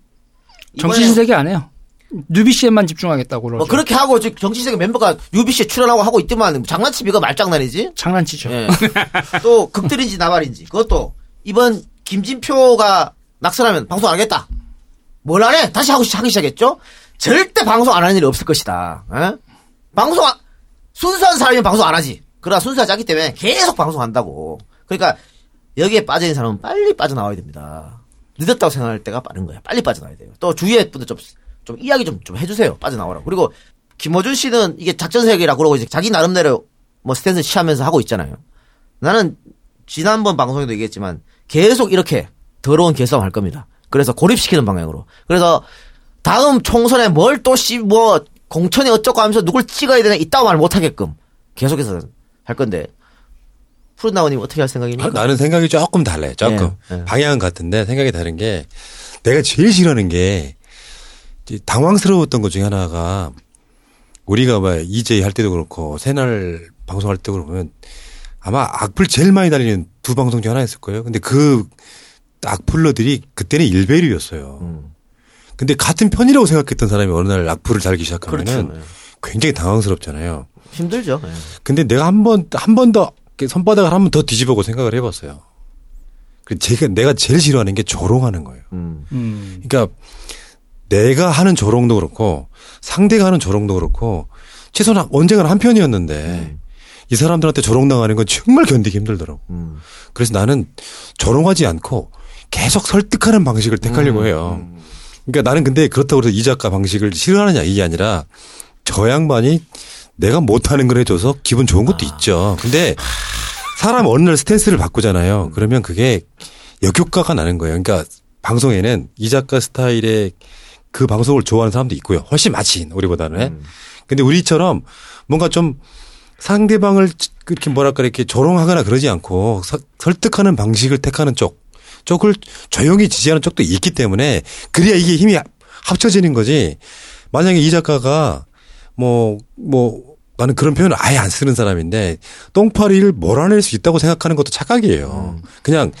정치 신세계 안 해요. 뉴비씨에만 집중하겠다고 그러죠. 뭐 그렇게 하고 지금 정치세계 멤버가 UBC에 출연하고 하고 있더만 장난치기가 말장난이지? 장난치죠. 예. 또 극들인지 나발인지 그것도 이번 김진표가 낙선하면 방송 안 하겠다. 뭘 안 해? 다시 하고 시- 하기 시작했죠? 절대 방송 안 하는 일이 없을 것이다. 예? 방송 안- 순수한 사람이면 방송 안 하지. 그러나 순수하지 않기 때문에 계속 방송한다고. 그러니까 여기에 빠져있는 사람은 빨리 빠져나와야 됩니다. 늦었다고 생각할 때가 빠른 거야. 빨리 빠져나와야 돼요. 또 주위에 분들 좀, 좀 이야기 좀, 좀 해주세요. 빠져나오라고. 그리고 김호준 씨는 이게 작전 세계라고 그러고 이제 자기 나름대로 뭐 스탠스 취하면서 하고 있잖아요. 나는 지난번 방송에도 얘기했지만 계속 이렇게 더러운 개싸움 할 겁니다. 그래서 고립시키는 방향으로. 그래서 다음 총선에 뭘 또 씨, 뭐, 공천이 어쩌고 하면서 누굴 찍어야 되나 이따고 말 못하게끔 계속해서 할 건데. 푸른나무님 어떻게 할 생각입니까? 아, 나는 생각이 조금 달라요. 조금 예, 예. 방향은 같은데 생각이 다른 게 내가 제일 싫어하는 게 당황스러웠던 것 중에 하나가 우리가 막 이제 할 때도 그렇고 새날 방송할 때도 그러면 아마 악플 제일 많이 달리는 두 방송 중 하나였을 거예요. 근데 그 악플러들이 그때는 일배류였어요. 음. 근데 같은 편이라고 생각했던 사람이 어느 날 악플을 달기 시작하면은 그렇죠. 예. 굉장히 당황스럽잖아요. 힘들죠. 예. 근데 내가 한 번, 한 번 더, 손바닥을 한 번 더 뒤집어보고 생각을 해봤어요. 그 제가, 내가 제일 싫어하는 게 조롱하는 거예요. 음. 음. 그러니까 내가 하는 조롱도 그렇고 상대가 하는 조롱도 그렇고 최소한 언젠가는 한 편이었는데 이 사람들한테 조롱당하는 건 정말 견디기 힘들더라고. 음. 그래서 나는 조롱하지 않고 계속 설득하는 방식을 택하려고 해요. 그러니까 나는 근데 그렇다고 해서 이 작가 방식을 싫어하느냐 이게 아니라 저 양반이 내가 못하는 걸 해줘서 기분 좋은 것도 있죠. 근데 사람 어느 날 스탠스를 바꾸잖아요. 그러면 그게 역효과가 나는 거예요. 그러니까 방송에는 이 작가 스타일의 그 방송을 좋아하는 사람도 있고요. 훨씬 마친 우리보다는. 근데 우리처럼 뭔가 좀 상대방을 그렇게 뭐랄까 이렇게 조롱하거나 그러지 않고 서- 설득하는 방식을 택하는 쪽 쪽을 조용히 지지하는 쪽도 있기 때문에 그래야 이게 힘이 합쳐지는 거지. 만약에 이 작가가 뭐, 뭐, 나는 그런 표현을 아예 안 쓰는 사람인데 똥파리를 몰아낼 수 있다고 생각하는 것도 착각이에요. 그냥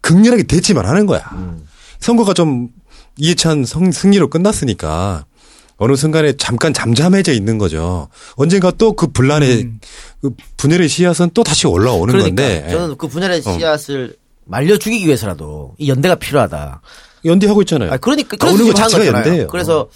극렬하게 대치만 하는 거야. 선거가 좀 이해찬 성- 승리로 끝났으니까 어느 순간에 잠깐 잠잠해져 있는 거죠. 언젠가 또 그 분란의 그 분열의 씨앗은 또 다시 올라오는 그러니까 건데 저는 그 분열의 어. 씨앗을 말려 죽이기 위해서라도 이 연대가 필요하다. 연대하고 있잖아요. 아, 그러니까 그래서 것 지금 한 자체가. 연대예요. 그래서 어,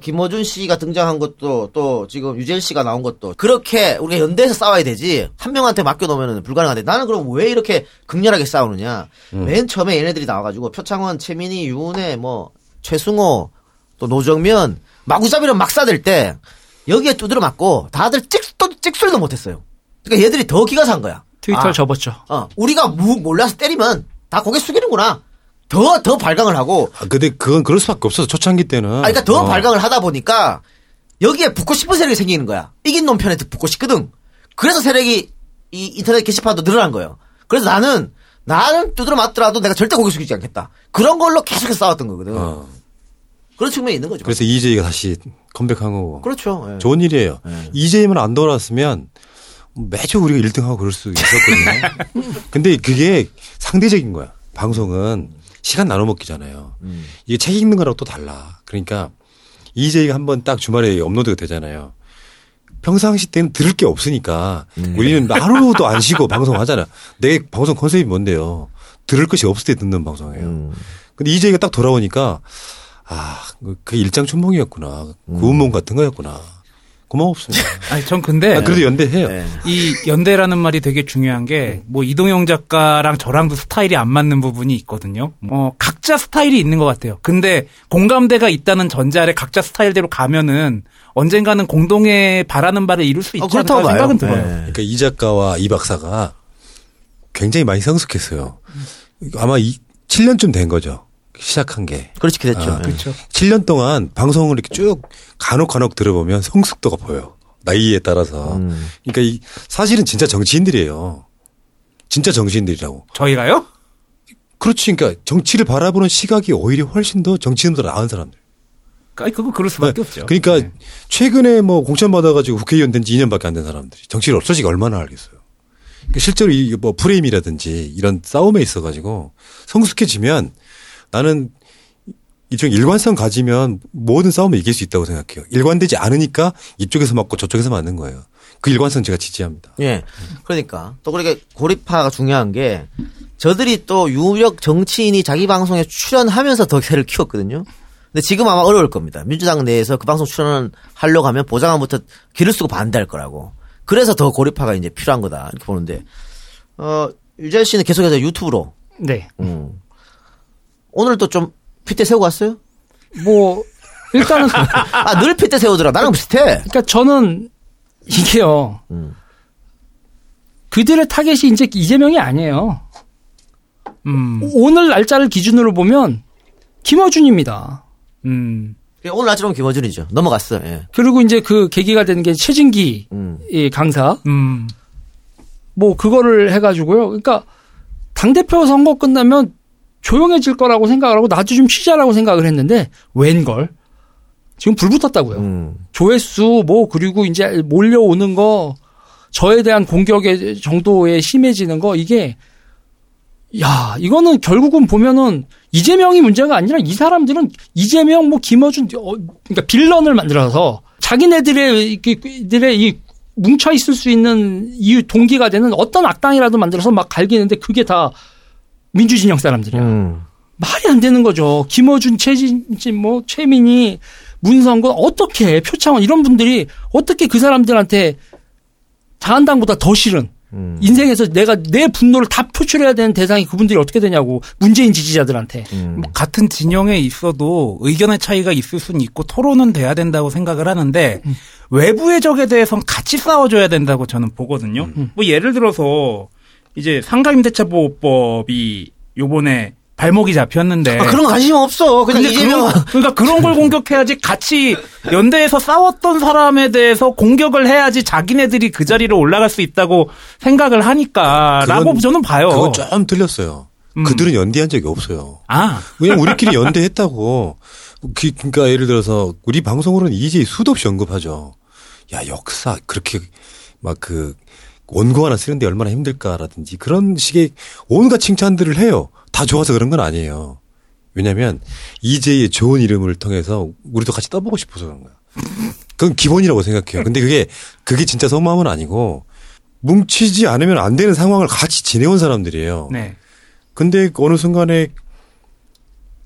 김호준 씨가 등장한 것도 또 지금 유재일 씨가 나온 것도 그렇게 우리가 연대해서 싸워야 되지 한 명한테 맡겨놓으면 불가능한데 나는 그럼 왜 이렇게 극렬하게 싸우느냐 음. 맨 처음에 얘네들이 나와가지고 표창원, 최민희, 유은혜, 뭐 최승호 또 노정면 마구잡이로 막 싸댈 때 여기에 두드려 맞고 다들 찍도 찍소리도 못했어요. 그러니까 얘들이 더 기가 산 거야. 트위터를 아, 접었죠. 어, 우리가 무, 몰라서 때리면 다 고개 숙이는구나. 더, 더 발광을 하고, 아, 근데 그건 그럴 수밖에 없어서 초창기 때는. 아, 그러니까 더 어. 발광을 하다 보니까, 여기에 붙고 싶은 세력이 생기는 거야. 이긴 놈 편에 붙고 싶거든. 그래서 세력이, 이 인터넷 게시판도 늘어난 거예요. 그래서 나는, 나는 두드려 맞더라도 내가 절대 고개 숙이지 않겠다. 그런 걸로 계속해서 싸웠던 거거든. 어. 그런 측면이 있는 거죠. 그래서 이재희가 다시 컴백한 거고. 그렇죠. 예. 좋은 일이에요. 네. 이재희만 안 돌아왔으면 매주 우리가 1등하고 그럴 수 있었거든요. 근데 그게 상대적인 거야. 방송은 시간 나눠 먹기잖아요. 음. 이게 책 읽는 거랑 또 달라. 그러니까 이재희가 한번 딱 주말에 업로드가 되잖아요. 평상시 때는 들을 게 없으니까 우리는 하루도 안 쉬고 방송하잖아. 내 방송 컨셉이 뭔데요? 들을 것이 없을 때 듣는 방송이에요. 음. 근데 이재희가 딱 돌아오니까 아, 그 일장 춘몽이었구나. 구운몽 같은 거였구나. 고마웠습니다. 아니 전 근데 아, 그래도 연대해요. 네. 이 연대라는 말이 되게 중요한 게 뭐 이동영 작가랑 저랑도 스타일이 안 맞는 부분이 있거든요. 어 각자 스타일이 있는 것 같아요. 근데 공감대가 있다는 전제 아래 각자 스타일대로 가면은 언젠가는 공동의 바라는 바를 이룰 수 있지 어, 그렇다고 않을까 생각은 봐요. 들어요. 네. 그러니까 이 작가와 이 박사가 굉장히 많이 성숙했어요. 아마 이 7년쯤 된 거죠. 시작한 게. 그렇게 됐죠. 아, 네. 그렇죠. 7년 동안 방송을 이렇게 쭉 간혹 간혹 들어보면 성숙도가 보여요. 나이에 따라서. 음. 그러니까 이 사실은 진짜 정치인들이에요. 진짜 정치인들이라고. 저희가요? 그렇지. 그러니까 정치를 바라보는 시각이 오히려 훨씬 더 정치인보다 나은 사람들. 아니 그거 그럴 수밖에 없죠. 그러니까 네. 최근에 뭐 공천 받아가지고 국회의원 된 지 2년밖에 안 된 사람들이 정치를 없어지기 얼마나 알겠어요. 그러니까 실제로 이 뭐 프레임이라든지 이런 싸움에 있어가지고 성숙해지면 나는 이쪽 일관성 가지면 모든 싸움을 이길 수 있다고 생각해요. 일관되지 않으니까 이쪽에서 맞고 저쪽에서 맞는 거예요. 그 일관성 제가 지지합니다. 예. 그러니까 또 그렇게 고립화가 중요한 게 저들이 또 유력 정치인이 자기 방송에 출연하면서 더 세를 키웠거든요. 근데 지금 아마 어려울 겁니다. 민주당 내에서 그 방송 출연을 하려고 하면 보장함부터 길을 쓰고 반대할 거라고. 그래서 더 고립화가 이제 필요한 거다. 이렇게 보는데 어 유재 씨는 계속해서 유튜브로 네. 음. 오늘 또좀 핏대 세우고 왔어요? 뭐 일단은 아, 늘 핏대 세우더라. 나랑 비슷해. 그러니까 저는 이게요. 음. 그들의 타겟이 이제 이재명이 아니에요. 음, 오늘 날짜를 기준으로 보면 김어준입니다. 음, 오늘 아침은 김어준이죠. 넘어갔어. 예. 그리고 이제 그 계기가 되는 게 최진기 음. 이 강사 음. 뭐 그거를 해가지고요. 그러니까 당 대표 선거 끝나면 조용해질 거라고 생각을 하고 나도 좀 쉬자라고 생각을 했는데 웬걸 지금 불 붙었다고요. 음. 조회수 뭐 그리고 이제 몰려오는 거 저에 대한 공격의 정도에 심해지는 거 이게 야 이거는 결국은 보면은 이재명이 문제가 아니라 이 사람들은 이재명 뭐 김어준 어, 그러니까 빌런을 만들어서 자기네들의 이들의 이 뭉쳐 있을 수 있는 이유 동기가 되는 어떤 악당이라도 만들어서 막 갈기는데 그게 다 민주진영 사람들이야. 음. 말이 안 되는 거죠. 김어준, 최진진, 뭐 최민희, 문성근 어떻게 표창원 이런 분들이 어떻게 그 사람들한테 자한당보다 더 싫은 음. 인생에서 내가 내 분노를 다 표출해야 되는 대상이 그분들이 어떻게 되냐고 문재인 지지자들한테 음. 뭐 같은 진영에 있어도 의견의 차이가 있을 수는 있고 토론은 돼야 된다고 생각을 하는데 외부의 적에 대해서는 같이 싸워줘야 된다고 저는 보거든요. 뭐 예를 들어서 이제 상가임대차보호법이 요번에 발목이 잡혔는데 아, 그런 거 관심 없어. 그냥 근데 이재명. 그런, 그러니까 그런 걸 공격해야지 같이 연대에서 싸웠던 사람에 대해서 공격을 해야지 자기네들이 그 자리로 올라갈 수 있다고 생각을 하니까라고 그건- 저는 봐요. 그건 좀 틀렸어요. 음. 그들은 연대한 적이 없어요. 아, 그냥 우리끼리 연대했다고. 그- 그러니까 예를 들어서 우리 방송으로는 이제 수도 없이 언급하죠. 야 역사 그렇게 막 그 원고 하나 쓰는데 얼마나 힘들까라든지 그런 식의 온갖 칭찬들을 해요. 다 좋아서 그런 건 아니에요. 왜냐하면 이제의 좋은 이름을 통해서 우리도 같이 떠보고 싶어서 그런 거야. 그건 기본이라고 생각해요. 근데 그게 그게 진짜 속마음은 아니고 뭉치지 않으면 안 되는 상황을 같이 지내온 사람들이에요. 네. 근데 어느 순간에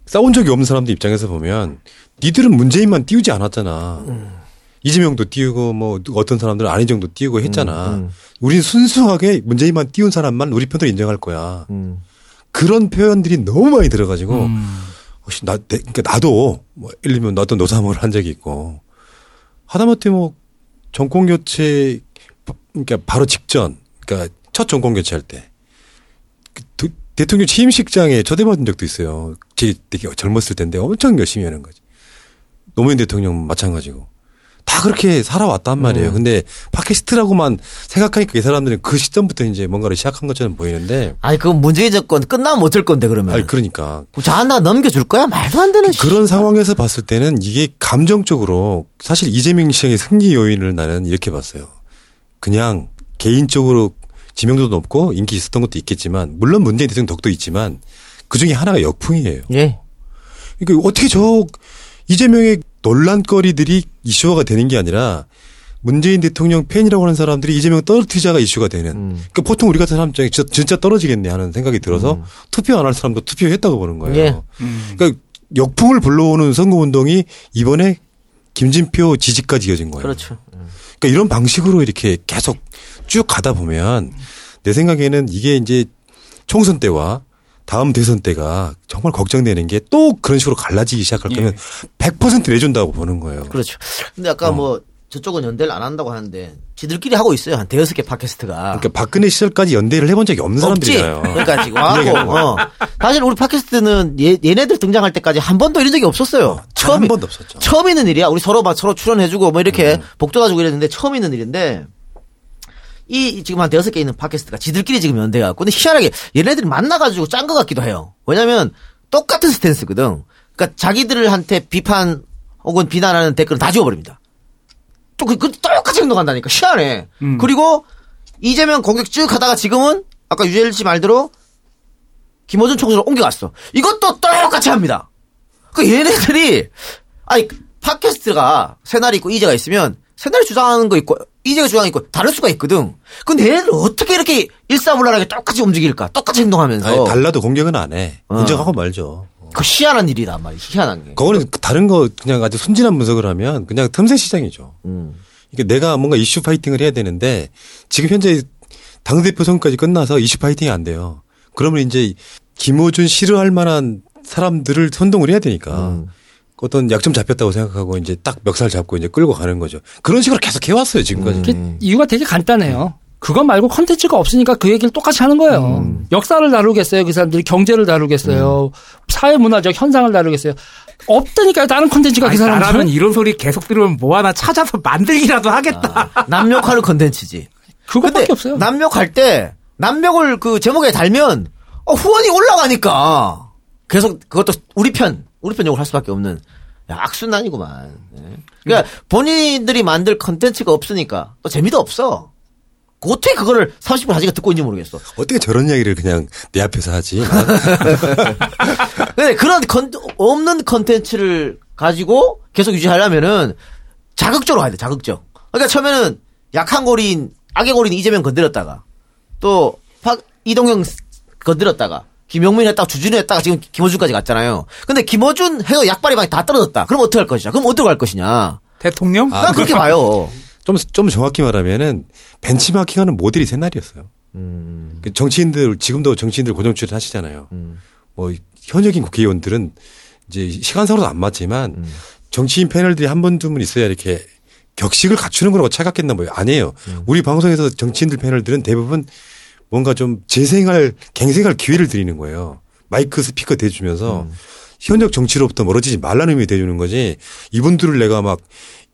싸운 적이 없는 사람들 입장에서 보면 니들은 문재인만 띄우지 않았잖아. 이재명도 띄우고 뭐 어떤 사람들은 안희정도 띄우고 했잖아. 음, 우린 순수하게 문재인만 띄운 사람만 우리 편으로 인정할 거야. 음. 그런 표현들이 너무 많이 들어가지고 음. 혹시 나 내- 그러니까 나도 뭐 예를 들면 나도 노사모를 한 적이 있고 하다못해 뭐 정권 교체 그러니까 바로 직전 그러니까 첫 정권 교체할 때그 도- 대통령 취임식장에 초대받은 적도 있어요. 제 되게 젊었을 텐데 엄청 열심히 하는 거지. 노무현 대통령 마찬가지고 다 그렇게 살아왔단 말이에요. 근데 팟캐스트라고만 생각하니까 이 사람들은 그 시점부터 이제 뭔가를 시작한 것처럼 보이는데 아니, 그건 문재인 정권 끝나면 어쩔 건데, 그러면. 아니 그러니까 자한당 넘겨줄 거야? 말도 안 되는 씨. 그런 상황에서 봤을 때는 이게 감정적으로 사실 이재명 시장의 승리 요인을 나는 이렇게 봤어요. 그냥 개인적으로 지명도도 높고 인기 있었던 것도 있겠지만 물론 문재인 대통령 덕도 있지만 그 중에 하나가 역풍이에요. 예. 그러니까 어떻게 저 이재명의 논란거리들이 이슈화가 되는 게 아니라 문재인 대통령 팬이라고 하는 사람들이 이재명 떨어뜨리자가 이슈가 되는. 음. 그러니까 보통 우리 같은 사람 입장에 진짜, 진짜 떨어지겠네 하는 생각이 들어서 투표 안 할 사람도 투표했다고 보는 거예요. 예. 그러니까 역풍을 불러오는 선거운동이 이번에 김진표 지지까지 이어진 거예요. 그렇죠. 그러니까 이런 방식으로 이렇게 계속 쭉 가다 보면 내 생각에는 이게 이제 총선 때와 다음 대선 때가 정말 걱정되는 게 또 그런 식으로 갈라지기 시작할 거면 100% 내준다고 보는 거예요. 그렇죠. 근데 아까 어. 뭐 저쪽은 연대를 안 한다고 하는데 지들끼리 하고 있어요. 한 대여섯 개 팟캐스트가. 그러니까 박근혜 시절까지 연대를 해본 적이 없는. 사람들이잖아요. 그러니까 지금 하고. 거야. 어. 사실 우리 팟캐스트는 얘, 얘네들 등장할 때까지 한 번도 이런 적이 없었어요. 단 처음 한 번도 없었죠. 처음 있는 일이야. 우리 서로 막 서로 출연해주고 뭐 이렇게 음. 복도 가지고 이랬는데 처음 있는 일인데 이 지금 한 대여섯 개 있는 팟캐스트가 지들끼리 지금 연대해갖고 근데 희한하게 얘네들이 만나가지고 짠 것 같기도 해요. 왜냐면 똑같은 스탠스거든. 그러니까 자기들한테 비판 혹은 비난하는 댓글은 다 지워버립니다. 또 그, 그 똑같이 행동한다니까 희한해. 음. 그리고 이재명 공격 쭉 하다가 지금은 아까 유재일 씨 말대로 김호준 총수로 옮겨갔어. 이것도 똑같이 합니다. 그 얘네들이 아니 팟캐스트가 새날이 있고 이재가 있으면 새날이 주장하는 거 있고 이재가 주장하는 거 있고 다를 수가 있거든. 근데 얘네들 어떻게 이렇게 일사불란하게 똑같이 움직일까? 똑같이 행동하면서 아니, 달라도 공격은 안 해. 어. 인정하고 말죠. 그 희한한 일이란 말이야. 희한한 게. 그거는 다른 거 그냥 아주 순진한 분석을 하면 그냥 틈새 시장이죠. 음. 이게 내가 뭔가 이슈 파이팅을 해야 되는데 지금 현재 당대표 선거까지 끝나서 이슈 파이팅이 안 돼요. 그러면 이제 김호준 싫어할 만한 사람들을 선동을 해야 되니까 음. 어떤 약점 잡혔다고 생각하고 이제 딱 멱살 잡고 이제 끌고 가는 거죠. 그런 식으로 계속 해왔어요 지금까지. 그 이유가 되게 간단해요. 그것 말고 컨텐츠가 없으니까 그 얘기를 똑같이 하는 거예요. 음. 역사를 다루겠어요. 그 사람들이 경제를 다루겠어요. 사회문화적 현상을 다루겠어요. 없다니까요. 다른 컨텐츠가 그 사람들은. 나라면 이런 소리 계속 들으면 뭐 하나 찾아서 만들기라도 하겠다. 남욕하는 컨텐츠지. 그것밖에 없어요. 남욕할 때 남욕을 그 제목에 달면 어, 후원이 올라가니까 계속 그것도 우리 편 우리 편 욕을 할 수밖에 없는 야, 악순환이구만. 네. 그러니까 본인들이 만들 컨텐츠가 없으니까 또 재미도 없어. 그 어떻게 그거를 30분 한 시간 듣고 있는지 모르겠어. 어떻게 저런 이야기를 그냥 내 앞에서 하지? 근데 그런 컨, 없는 컨텐츠를 가지고 계속 유지하려면은 자극적으로 가야 돼, 자극적. 그러니까 처음에는 약한 고리인, 악의 고리인 이재명 건드렸다가 또 박, 이동형 건드렸다가 김용민 했다가 주진우 했다가 지금 김어준까지 갔잖아요. 근데 김어준 해도 약발이 많이 다 떨어졌다. 그럼 어떻게 할 것이냐? 그럼 어떻게 할 것이냐? 대통령? 아, 난 그렇게 봐요. 좀, 좀 정확히 말하면은 벤치마킹하는 모델이 새날이었어요. 음, 그 정치인들 지금도 정치인들 고정 출연 하시잖아요. 음. 뭐 현역인 국회의원들은 이제 시간상으로도 안 맞지만 음. 정치인 패널들이 한번두분 있어야 이렇게 격식을 갖추는 거라고 착각했나 봐요. 아니에요. 음. 우리 방송에서 정치인들 패널들은 대부분 뭔가 좀 재생할 갱생할 기회를 드리는 거예요. 마이크 스피커 대주면서 음. 현역 정치로부터 멀어지지 말라는 의미 대주는 거지. 이분들을 내가 막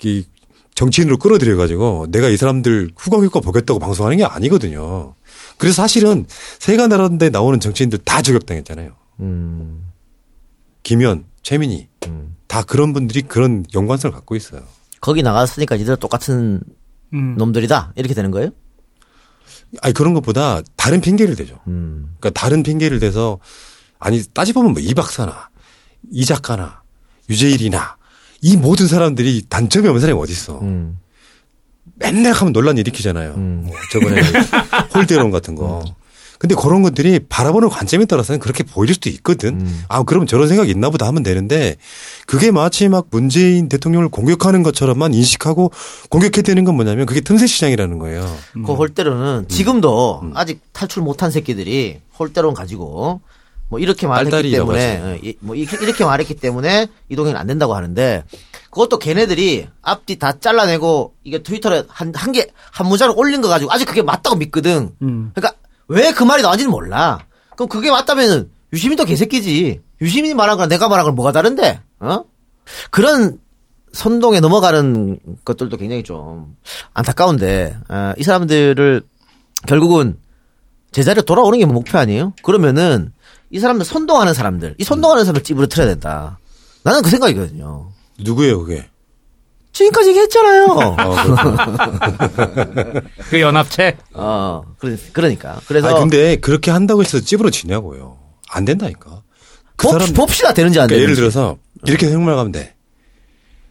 이 정치인으로 끌어들여 가지고 내가 이 사람들 후광효과 보겠다고 방송하는 게 아니거든요. 그래서 사실은 세가 나라데 나오는 정치인들 다 저격당했잖아요. 음, 김현, 최민희 음. 다 그런 분들이 그런 연관성을 갖고 있어요. 거기 나갔으니까 이들 똑같은 음. 놈들이다. 이렇게 되는 거예요? 아니 그런 것보다 다른 핑계를 대죠. 음, 그러니까 다른 핑계를 대서 아니 따지보면 뭐이 박사나 이 작가나 유재일이나 이 모든 사람들이 단점이 없는 사람이 어디 있어? 음, 맨날 하면 논란 일으키잖아요. 음. 뭐 저번에 홀대론 같은 거. 근데 그런 것들이 바라보는 관점에 따라서는 그렇게 보일 수도 있거든. 음. 아, 그럼 저런 생각이 있나 보다 하면 되는데 그게 마치 막 문재인 대통령을 공격하는 것처럼만 인식하고 공격해야 되는 건 뭐냐면 그게 틈새 시장이라는 거예요. 그 홀대로는 지금도 아직 탈출 못한 새끼들이 홀대론 가지고 뭐 이렇게 말했기 때문에 이- 뭐 이렇게, 이렇게 말했기 때문에 이동현 안 된다고 하는데 그것도 걔네들이 앞뒤 다 잘라내고 이게 트위터에 한 한 개한 문자를 올린 거 가지고 아직 그게 맞다고 믿거든. 음. 그러니까 왜 그 말이 나왔는지는 몰라. 그럼 그게 맞다면은 유시민 도 개새끼지. 유시민이 말한 거랑 내가 말한 건 뭐가 다른데? 어? 그런 선동에 넘어가는 것들도 굉장히 좀 안타까운데 아, 이 사람들을 결국은 제자리로 돌아오는 게 목표 아니에요? 그러면은 이 사람들 선동하는 사람들, 이 선동하는 사람들 찝으로 틀어야 된다. 나는 그 생각이거든요. 누구예요, 그게? 지금까지 얘기했잖아요. 어, 그렇구나. 그 연합체? 어, 그러- 그러니까. 그래서 아니, 근데 그렇게 한다고 해서 찝으러지냐고요. 안 된다니까. 그 봅, 사람 봅시다 되는지 안 그러니까 되는지. 예를 들어서 이렇게 생각하면 돼.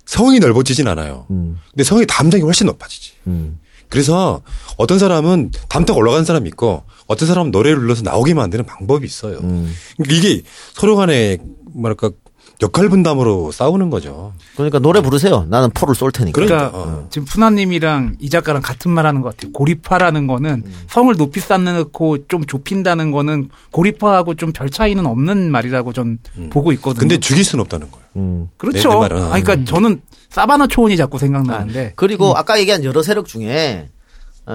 성이 넓어지진 않아요. 음. 근데 성의 담당이 훨씬 높아지지. 음. 그래서 어떤 사람은 담당 올라가는 사람이 있고 어떤 사람은 노래를 불러서 나오게 만드는 방법이 있어요. 음. 그러니까 이게 서로 간에 뭐랄까 역할 분담으로 싸우는 거죠. 그러니까 노래 부르세요. 나는 포를 쏠 테니까. 그러니까 어. 지금 푸나님이랑 이 작가랑 같은 말 하는 것 같아요. 고립화라는 거는 음. 성을 높이 쌓는,고 좀 좁힌다는 거는 고립화하고 좀 별 차이는 없는 말이라고 전 보고 있거든요. 근데 죽일 수는 없다는 거예요. 음. 그렇죠. 내 말은. 아, 그러니까 저는 사바나 초원이 자꾸 생각나는데 그리고 아까 얘기한 여러 세력 중에 어,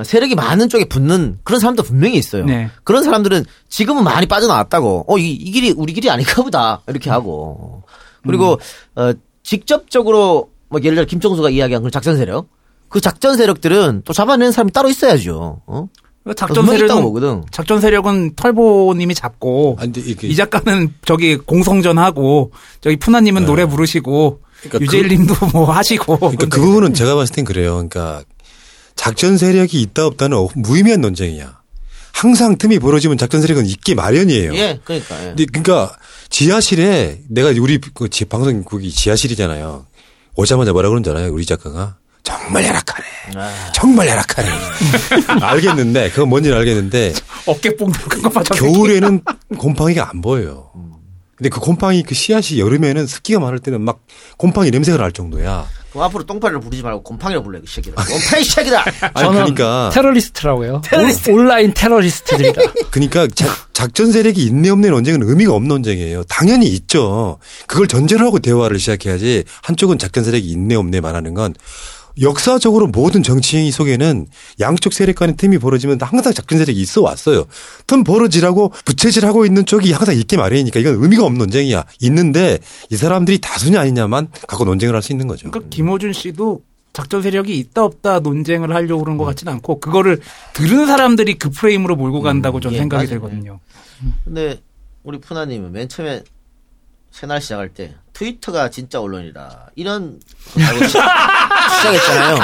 세력이 많은 쪽에 붙는 그런 사람도 분명히 있어요. 네. 그런 사람들은 지금은 많이 빠져나왔다고. 어, 이, 이 길이 우리 길이 아닌가 보다. 이렇게 하고. 그리고 어, 직접적으로 뭐 예를 들어 김정수가 이야기한 그 작전 세력. 그 작전 세력들은 또 잡아내는 사람이 따로 있어야죠. 어? 작전 분명히 있다고 세력은. 작전 세력은 털보님이 잡고 아니, 이 작가는 저기 공성전하고 저기 푸나님은 노래 부르시고 그러니까 유재일님도 뭐 하시고 그러니까 그 부분은 제가 봤을 땐 그래요. 그러니까 작전 세력이 있다 없다는 무의미한 논쟁이야. 항상 틈이 벌어지면 작전 세력은 있기 마련이에요. 예, 그러니까. 예. 근데 그러니까 지하실에 내가 우리 그 지- 방송국이 지하실이잖아요. 오자마자 뭐라 알아요? 우리 작가가 정말 열악하네. 정말 열악하네. 알겠는데 그건 뭔지는 알겠는데 어깨뽕 들어간 거 맞아. 겨울에는 곰팡이가 안 보여요. 근데 그 곰팡이 그 씨앗이 여름에는 습기가 많을 때는 막 곰팡이 냄새가 날 정도야. 그럼 앞으로 똥파리를 부르지 말고 곰팡이를 불러, 이 새끼들. 곰팡이 새끼다! 아니 저는 그러니까 테러리스트라고요. 테러리스트. 온- 온라인 테러리스트들이다. 그러니까 작, 작전 세력이 있네 없네 논쟁은 의미가 없는 논쟁이에요. 당연히 있죠. 그걸 전제로 하고 대화를 시작해야지 한쪽은 작전 세력이 있네 없네 말하는 건 역사적으로 모든 정치 속에는 양쪽 세력 간의 틈이 벌어지면 항상 작전 세력이 있어 왔어요. 틈 벌어지라고 부채질하고 있는 쪽이 항상 있게 마련이니까 이건 의미가 없는 논쟁이야. 있는데 이 사람들이 다수냐 아니냐만 갖고 논쟁을 할 수 있는 거죠. 그러니까 김호준 씨도 작전 세력이 있다 없다 논쟁을 하려고 그런 것 같지는 않고 그거를 들은 사람들이 그 프레임으로 몰고 간다고 저는 예, 생각이 맞아요. 들거든요. 근데 우리 푸나님은 맨 처음에 새날 시작할 때 트위터가 진짜 언론이다. 이런 거 알고 시- 시작했잖아요.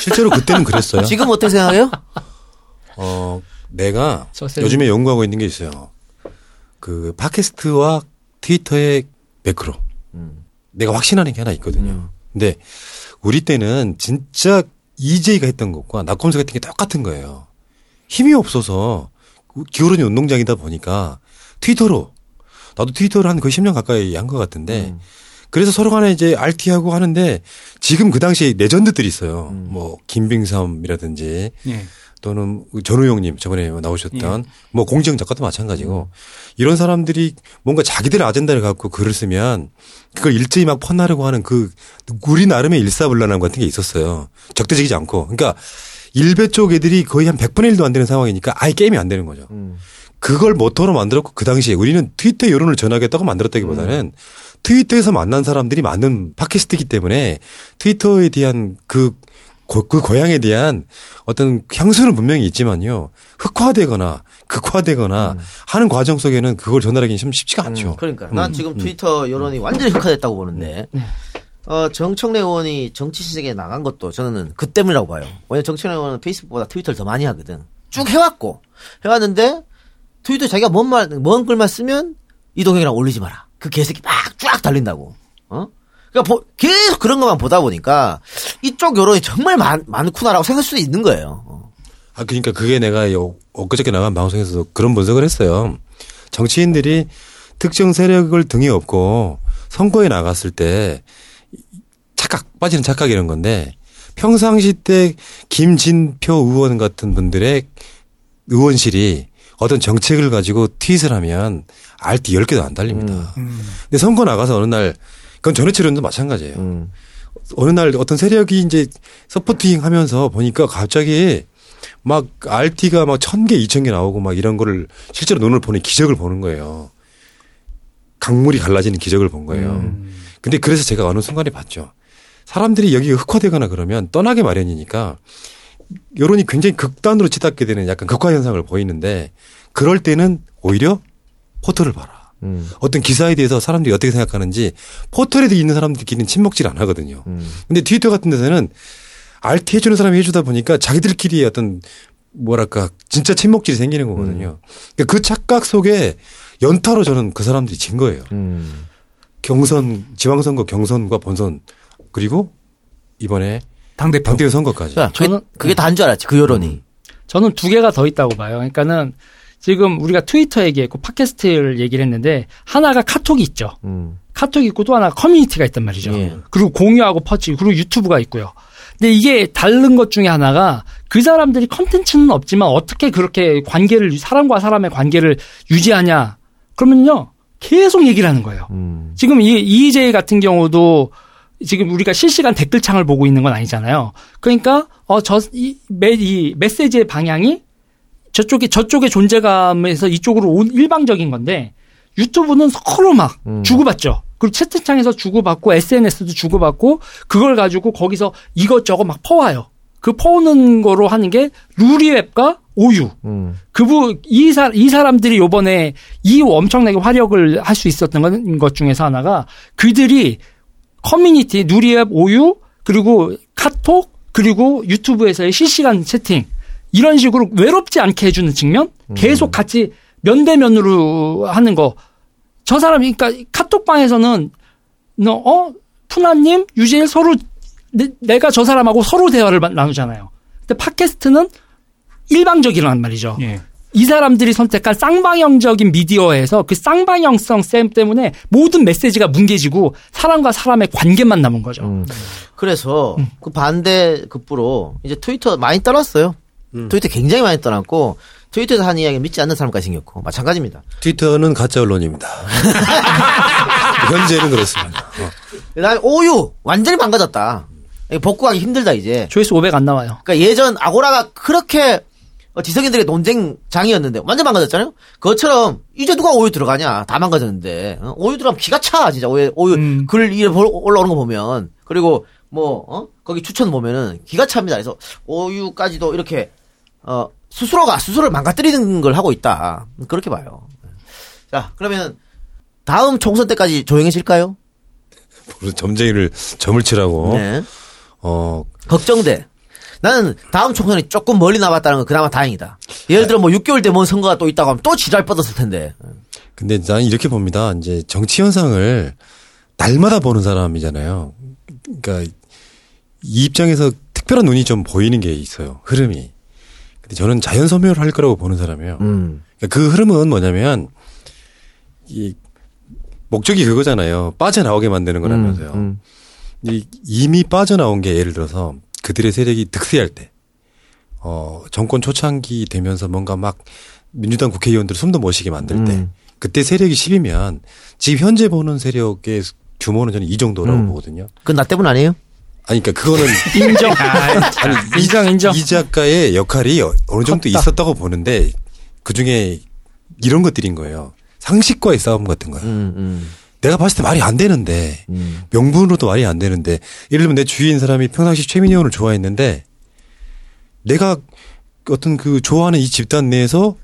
실제로 그때는 그랬어요. 지금 어떻게 생각해요? 어, 내가. 요즘에 연구하고 있는 게 있어요. 그 팟캐스트와 트위터의 매크로. 내가 확신하는 게 하나 있거든요. 근데 우리 때는 진짜 EJ가 했던 것과 낙검수 같은 게 똑같은 거예요. 힘이 없어서 기울어진 운동장이다 보니까 트위터로 나도 트위터를 한 거의 10년 가까이 한 것 같은데 그래서 서로 간에 이제 RT하고 하는데 지금 그 당시에 레전드들이 있어요. 뭐 김빙삼이라든지 예. 또는 전우용님 저번에 나오셨던 뭐 공지영 작가도 마찬가지고 이런 사람들이 뭔가 자기들의 아젠다를 갖고 글을 쓰면 그걸 일제히 막 퍼나르고 하는 그 우리 나름의 일사불란함 같은 게 있었어요. 적대적이지 않고. 그러니까 일베 쪽 애들이 거의 한 100분의 1도 안 되는 상황이니까 아예 게임이 안 되는 거죠. 그걸 모토로 만들었고 그 당시에 우리는 트위터 여론을 전하겠다고 만들었다기보다는 트위터에서 만난 사람들이 많은 팟캐스트이기 때문에 트위터에 대한 그, 고, 그 고향에 대한 어떤 향수는 분명히 있지만요. 흑화되거나 극화되거나 하는 과정 속에는 그걸 전달하기는 좀 쉽지가 않죠. 음, 그러니까 난 지금 트위터 여론이 완전히 흑화됐다고 보는데 어, 정청래 의원이 정치 시세에 나간 것도 저는 그 때문이라고 봐요. 왜냐면 정청래 의원은 페이스북보다 트위터를 더 많이 하거든. 쭉 해왔고 해왔는데 트위터 자기가 뭔 말, 뭔 글만 쓰면 이동형이랑 올리지 마라. 그 개새끼 막 쫙 달린다고. 어? 그러니까 보- 계속 그런 것만 보다 보니까 이쪽 여론이 정말 많, 많구나라고 생각할 수도 있는 거예요. 어. 아, 그러니까 그게 내가 요- 엊그저께 나간 방송에서도 그런 분석을 했어요. 정치인들이 특정 세력을 등에 업고 선거에 나갔을 때 착각, 빠지는 착각 이런 건데 평상시 때 김진표 의원 같은 분들의 의원실이 어떤 정책을 가지고 트윗을 하면 RT 10개도 안 달립니다. 근데 선거 나가서 어느 날 그건 전해철원도 마찬가지예요. 음. 어느 날 어떤 세력이 이제 서포팅 하면서 보니까 갑자기 막 RT가 막천 개, 이천 개 나오고 막 이런 거를 실제로 눈을 보는 기적을 보는 거예요. 강물이 갈라지는 기적을 본 거예요. 근데 그래서 제가 어느 순간에 봤죠. 사람들이 여기가 흑화되거나 그러면 떠나게 마련이니까 여론이 굉장히 극단으로 치닫게 되는 약간 극화 현상을 보이는데 그럴 때는 오히려 포털을 봐라. 음. 어떤 기사에 대해서 사람들이 어떻게 생각하는지 포털에 있는 사람들끼리는 침묵질 안 하거든요. 근데 트위터 같은 데서는 RT 해주는 사람이 해주다 보니까 자기들끼리 어떤 뭐랄까 진짜 침묵질이 생기는 거거든요. 그러니까 그 착각 속에 연타로 저는 그 사람들이 진 거예요. 음. 경선 지방선거 경선과 본선 그리고 이번에 당대표. 당대표 선거까지. 야, 그게, 저는- 그게 다인 줄 알았지 그 여론이. 저는 두 개가 더 있다고 봐요. 그러니까는 지금 우리가 트위터 얘기했고 팟캐스트를 얘기를 했는데 하나가 카톡이 있죠. 음. 카톡이 있고 또 하나 커뮤니티가 있단 말이죠. 예. 그리고 공유하고 퍼치 그리고 유튜브가 있고요. 근데 이게 다른 것 중에 하나가 그 사람들이 컨텐츠는 없지만 어떻게 그렇게 관계를 사람과 사람의 관계를 유지하냐 그러면요 계속 얘기를 하는 거예요. 음. 지금 이 EJ 같은 경우도 지금 우리가 실시간 댓글창을 보고 있는 건 아니잖아요. 그러니까 어저이 이 메시지의 방향이 저쪽에 저쪽의 존재감에서 이쪽으로 온 일방적인 건데 유튜브는 서로 막 음. 주고받죠. 그리고 채팅창에서 주고받고 SNS도 주고받고 그걸 가지고 거기서 이것저것 막 퍼와요. 그 퍼오는 거로 하는 게 루리웹과 오유. 음. 그부 이, 사, 이 사람들이 요번에 이 엄청나게 화력을 할 수 있었던 건- 것 중에서 하나가 그들이 커뮤니티 누리앱 오유 그리고 카톡 그리고 유튜브에서의 실시간 채팅 이런 식으로 외롭지 않게 해주는 측면 계속 같이 면대면으로 하는 거 저 사람이 그러니까 카톡방에서는 너 어 푸나님 유재일 서로 내, 가저 사람하고 서로 대화를 마- 나누잖아요. 근데 팟캐스트는 일방적이란 말이죠. 예. 이 사람들이 선택한 쌍방형적인 미디어에서 그 쌍방형성 셈 때문에 모든 메시지가 뭉개지고 사람과 사람의 관계만 남은 거죠. 음. 그래서 그 반대 급부로 이제 트위터 많이 떠났어요. 트위터 굉장히 많이 떠났고 트위터에서 한 이야기 믿지 않는 사람까지 생겼고 마찬가지입니다. 트위터는 가짜 언론입니다. 현재는 그렇습니다. 어. 그다음에 오유 완전히 망가졌다. 복구하기 힘들다 이제. 조회수 500 안 나와요. 그러니까 예전 아고라가 그렇게 어, 지성인들의 논쟁장이었는데 완전 망가졌잖아요. 그것처럼 이제 누가 오유 들어가냐 다 망가졌는데 어? 오유 들어가면 기가 차 진짜 오유, 오유 음. 글 이래 올라오는 거 보면 그리고 뭐 어? 거기 추천 보면은 기가 차입니다. 그래서 오유까지도 이렇게 어 스스로가 스스로를 망가뜨리는 걸 하고 있다 그렇게 봐요. 자 그러면 다음 총선 때까지 조용해질까요? 무슨 점쟁이를 점을 치라고. 네. 어, 걱정돼. 나는 다음 총선이 조금 멀리 남았다는 건 그나마 다행이다. 예를 들어 뭐 6개월 뒤에 뭔 선거가 또 있다고 하면 또 지랄 뻗었을 텐데. 근데 나는 이렇게 봅니다. 이제 정치 현상을 날마다 보는 사람이잖아요. 그러니까 이 입장에서 특별한 눈이 좀 보이는 게 있어요. 흐름이. 근데 저는 자연 소멸할 거라고 보는 사람이에요. 음. 그러니까 그 흐름은 뭐냐면 이 목적이 그거잖아요. 빠져나오게 만드는 거라면서요. 음. 이 이미 빠져나온 게 예를 들어서 그들의 세력이 득세할 때, 어, 정권 초창기 되면서 뭔가 막 민주당 국회의원들 숨도 못 쉬게 만들 때, 음. 그때 세력이 10이면 지금 현재 보는 세력의 규모는 저는 이 정도라고 음. 보거든요. 그건 나 때문 아니에요? 아니, 그러니까 그거는 인정. 아니, 인정, 인정. 이 작가의 역할이 어- 어느 정도 컸다. 있었다고 보는데 그 중에 이런 것들인 거예요. 상식과의 싸움 같은 거예요. 음, 음, 내가 봤을 때 말이 안 되는데 음. 명분으로도 말이 안 되는데 예를 들면 내 주위인 사람이 평상시 최민희 의원을 좋아했는데 내가 어떤 그 좋아하는 이 집단 내에서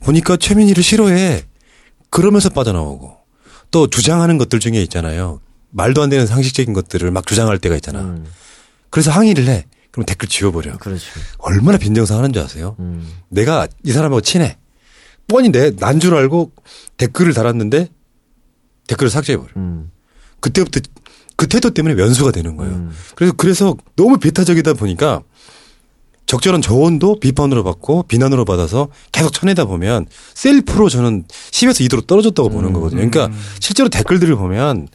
보니까 최민희를 싫어해 그러면서 빠져나오고 또 주장하는 것들 중에 있잖아요 말도 안 되는 상식적인 것들을 막 주장할 때가 있잖아 음. 그래서 항의를 해 그럼 댓글 지워버려 그렇지. 얼마나 빈정상하는 줄 아세요 음. 내가 이 사람하고 친해 뻔히 내 난 줄 알고 댓글을 달았는데 댓글을 삭제해버려 음. 그때부터 그 태도 때문에 면수가 되는 거예요. 음. 그래서 그래서 너무 배타적이다 보니까 적절한 조언도 비판으로 받고 비난으로 받아서 계속 쳐내다 보면 셀프로 저는 10에서 2도로 떨어졌다고 보는 거거든요. 그러니까 실제로 댓글들을 보면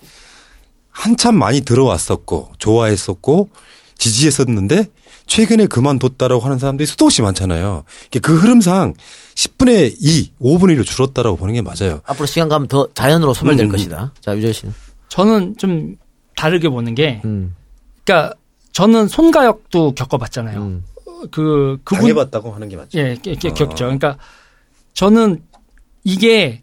한참 많이 들어왔었고 좋아했었고 지지했었는데 최근에 그만뒀다라고 하는 사람들이 수도 없이 많잖아요. 그 흐름상 10분의 2, 5분의 1로 줄었다라고 보는 게 맞아요. 앞으로 시간 가면 더 자연으로 소멸될 음. 것이다. 자, 유재 씨는. 저는 좀 다르게 보는 게, 음. 그러니까 저는 손가역도 겪어봤잖아요. 음. 그 그분 당해봤다고 하는 게 맞죠. 예, 게- 게- 겪죠. 그러니까 저는 이게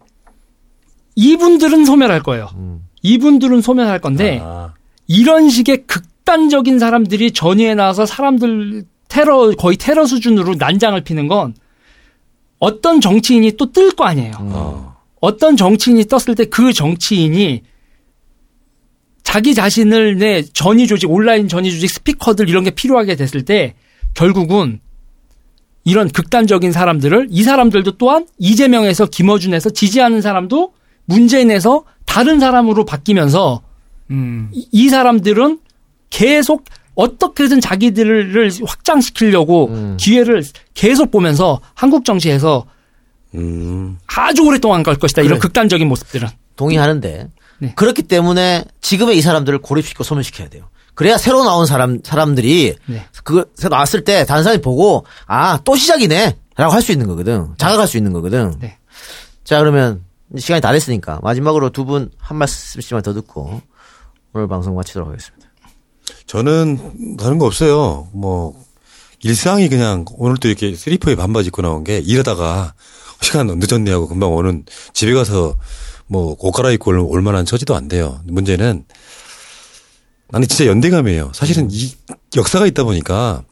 이분들은 소멸할 거예요. 음. 이분들은 소멸할 건데 아. 이런 식의 극 단적인 사람들이 전위에 나와서 사람들 테러 거의 테러 수준으로 난장을 피는 건 어떤 정치인이 또 뜰 거 아니에요. 어. 어떤 정치인이 떴을 때 그 정치인이 자기 자신을 내 전위 조직, 온라인 전위 조직, 스피커들 이런 게 필요하게 됐을 때 결국은 이런 극단적인 사람들을 이 사람들도 또한 이재명에서 김어준에서 지지하는 사람도 문재인에서 다른 사람으로 바뀌면서 음. 이, 이 사람들은 계속 어떻게든 자기들을 확장시키려고 음. 기회를 계속 보면서 한국 정치에서 음. 아주 오랫동안 갈 것이다. 이런 그래. 극단적인 모습들은. 동의하는데 네. 그렇기 때문에 지금의 이 사람들을 고립시키고 소멸시켜야 돼요. 그래야 새로 나온 사람 사람들이 네. 그 새로 나왔을 때 다른 사람이 보고 아 또 시작이네 라고 할 수 있는 거거든. 자각할 수 있는 거거든. 네. 자 그러면 시간이 다 됐으니까 마지막으로 두 분 한 말씀씩만 더 듣고 오늘 방송 마치도록 하겠습니다. 저는 다른 거 없어요. 뭐 일상이 그냥 오늘 또 이렇게 슬리퍼에 반바지 입고 나온 게 일하다가 시간 늦었네 하고 금방 오는 집에 가서 뭐 옷 갈아입고 올, 올 만한 처지도 안 돼요. 문제는 나는 진짜 연대감이에요. 사실은 이 역사가 있다 보니까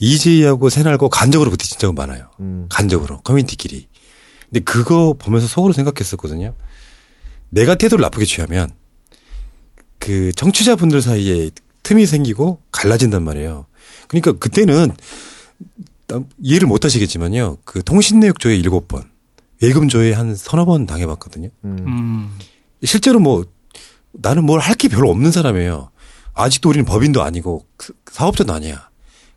이재희하고 새날고 간접으로 부딪힌 적은 많아요. 간접으로 커뮤니티끼리. 근데 그거 보면서 속으로 생각했었거든요. 내가 태도를 나쁘게 취하면 그 청취자분들 사이에 틈이 생기고 갈라진단 말이에요. 그러니까 그때는 나- 이해를 못 하시겠지만요. 그 통신내역 조회 일곱 번, 예금 조회 한 서너 번 당해봤거든요. 음. 실제로 뭐 나는 뭘 할 게 별로 없는 사람이에요. 아직도 우리는 법인도 아니고 그- 사업자도 아니야.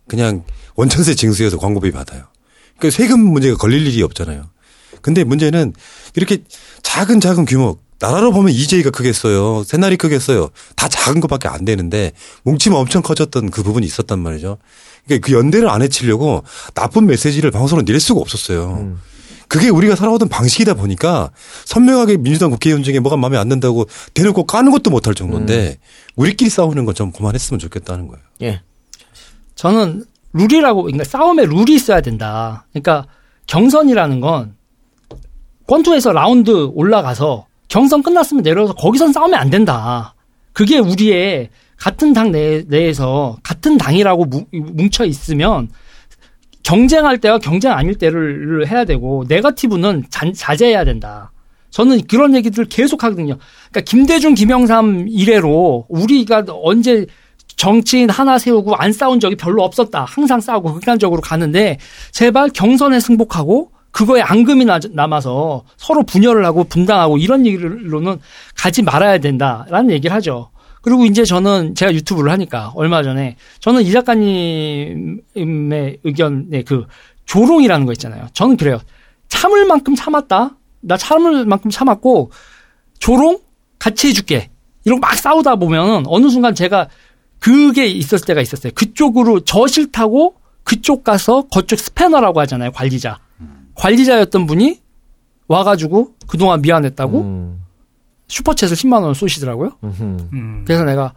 그냥 원천세 징수해서 광고비 받아요. 그러니까 세금 문제가 걸릴 일이 없잖아요. 근데 문제는 이렇게 작은 작은 규모 나라로 보면 EJ가 크겠어요. 새날이 크겠어요. 다 작은 것밖에 안 되는데 뭉치면 엄청 커졌던 그 부분이 있었단 말이죠. 그러니까 그 연대를 안 해치려고 나쁜 메시지를 방송으로 낼 수가 없었어요. 그게 우리가 살아오던 방식이다 보니까 선명하게 민주당 국회의원 중에 뭐가 마음에 안 든다고 대놓고 까는 것도 못할 정도인데 우리끼리 싸우는 건 좀 그만했으면 좋겠다는 거예요. 예. 저는 룰이라고 그러니까 싸움에 룰이 있어야 된다. 그러니까 경선이라는 건 권투에서 라운드 올라가서 경선 끝났으면 내려서 거기선 싸우면 안 된다. 그게 우리의 같은 당 내, 내에서 같은 당이라고 뭉- 뭉쳐 있으면 경쟁할 때와 경쟁 아닐 때를 해야 되고 네거티브는 자, 자제해야 된다. 저는 그런 얘기들 계속 하거든요. 그러니까 김대중, 김영삼 이래로 우리가 언제 정치인 하나 세우고 안 싸운 적이 별로 없었다. 항상 싸우고 극단적으로 가는데 제발 경선에 승복하고 그거에 앙금이 나- 남아서 서로 분열을 하고 분당하고 이런 얘기로는 가지 말아야 된다라는 얘기를 하죠. 그리고 이제 저는 제가 유튜브를 하니까 얼마 전에 저는 이 작가님의 의견에 그 조롱이라는 거 있잖아요. 저는 그래요. 참을 만큼 참았다. 나 참을 만큼 참았고 조롱 같이 해줄게. 이러고 막 싸우다 보면 어느 순간 제가 그게 있었을 때가 있었어요. 그쪽으로 저 싫다고 그쪽 가서 그쪽 스패너라고 하잖아요. 관리자. 관리자였던 분이 와가지고 그동안 미안했다고 음. 슈퍼챗을 10만 원 쏘시더라고요. 음. 그래서 내가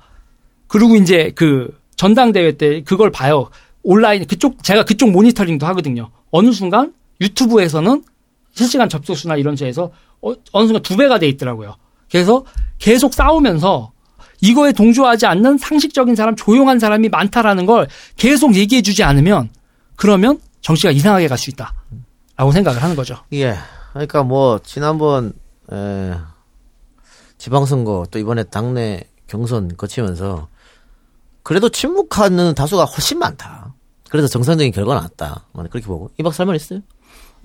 그리고 이제 그 전당대회 때 그걸 봐요. 온라인 그쪽 제가 그쪽 모니터링도 하거든요. 어느 순간 유튜브에서는 실시간 접속수나 이런 데에서 어, 어느 순간 두 배가 돼 있더라고요. 그래서 계속 싸우면서 이거에 동조하지 않는 상식적인 사람, 조용한 사람이 많다라는 걸 계속 얘기해 주지 않으면 그러면 정치가 이상하게 갈 수 있다. 라고 생각을 하는 거죠. 예. 그러니까 뭐 지난번 에, 지방선거 또 이번에 당내 경선 거치면서 그래도 침묵하는 다수가 훨씬 많다. 그래서 정상적인 결과가 나왔다. 뭐 그렇게 보고 이 박사 할말 있어요?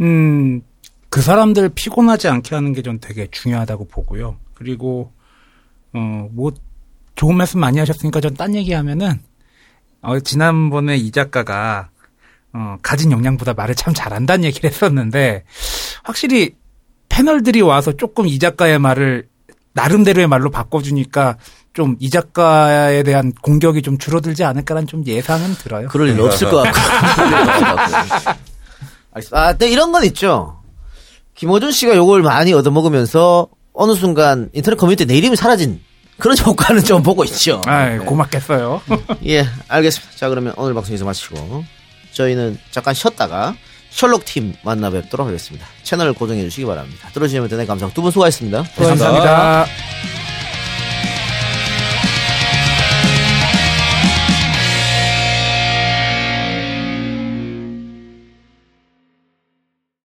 음, 그 사람들 피곤하지 않게 하는 게전 되게 중요하다고 보고요. 그리고, 어, 뭐, 좋은 말씀 많이 하셨으니까 전 딴 얘기 하면은, 어, 지난번에 이 작가가, 어, 가진 역량보다 말을 참 잘한다는 얘기를 했었는데, 확실히 패널들이 와서 조금 이 작가의 말을 나름대로의 말로 바꿔주니까 좀 이 작가에 대한 공격이 좀 줄어들지 않을까라는 좀 예상은 들어요. 그럴 일 없을 것 같고. 그럴 일 없을 것 같고. 알겠습니다. 아, 근데 이런 건 있죠. 김호준 씨가 요걸 많이 얻어먹으면서 어느 순간 인터넷 커뮤니티 내 이름이 사라진 그런 효과는 좀 보고 있죠. 아, 고맙겠어요. 예, 알겠습니다. 자, 그러면 오늘 방송에서 마치고 저희는 잠깐 쉬었다가 셜록 팀 만나 뵙도록 하겠습니다. 채널 고정해 주시기 바랍니다. 들어주시면 대단히 감사하고 두 분 수고하셨습니다. 감사합니다.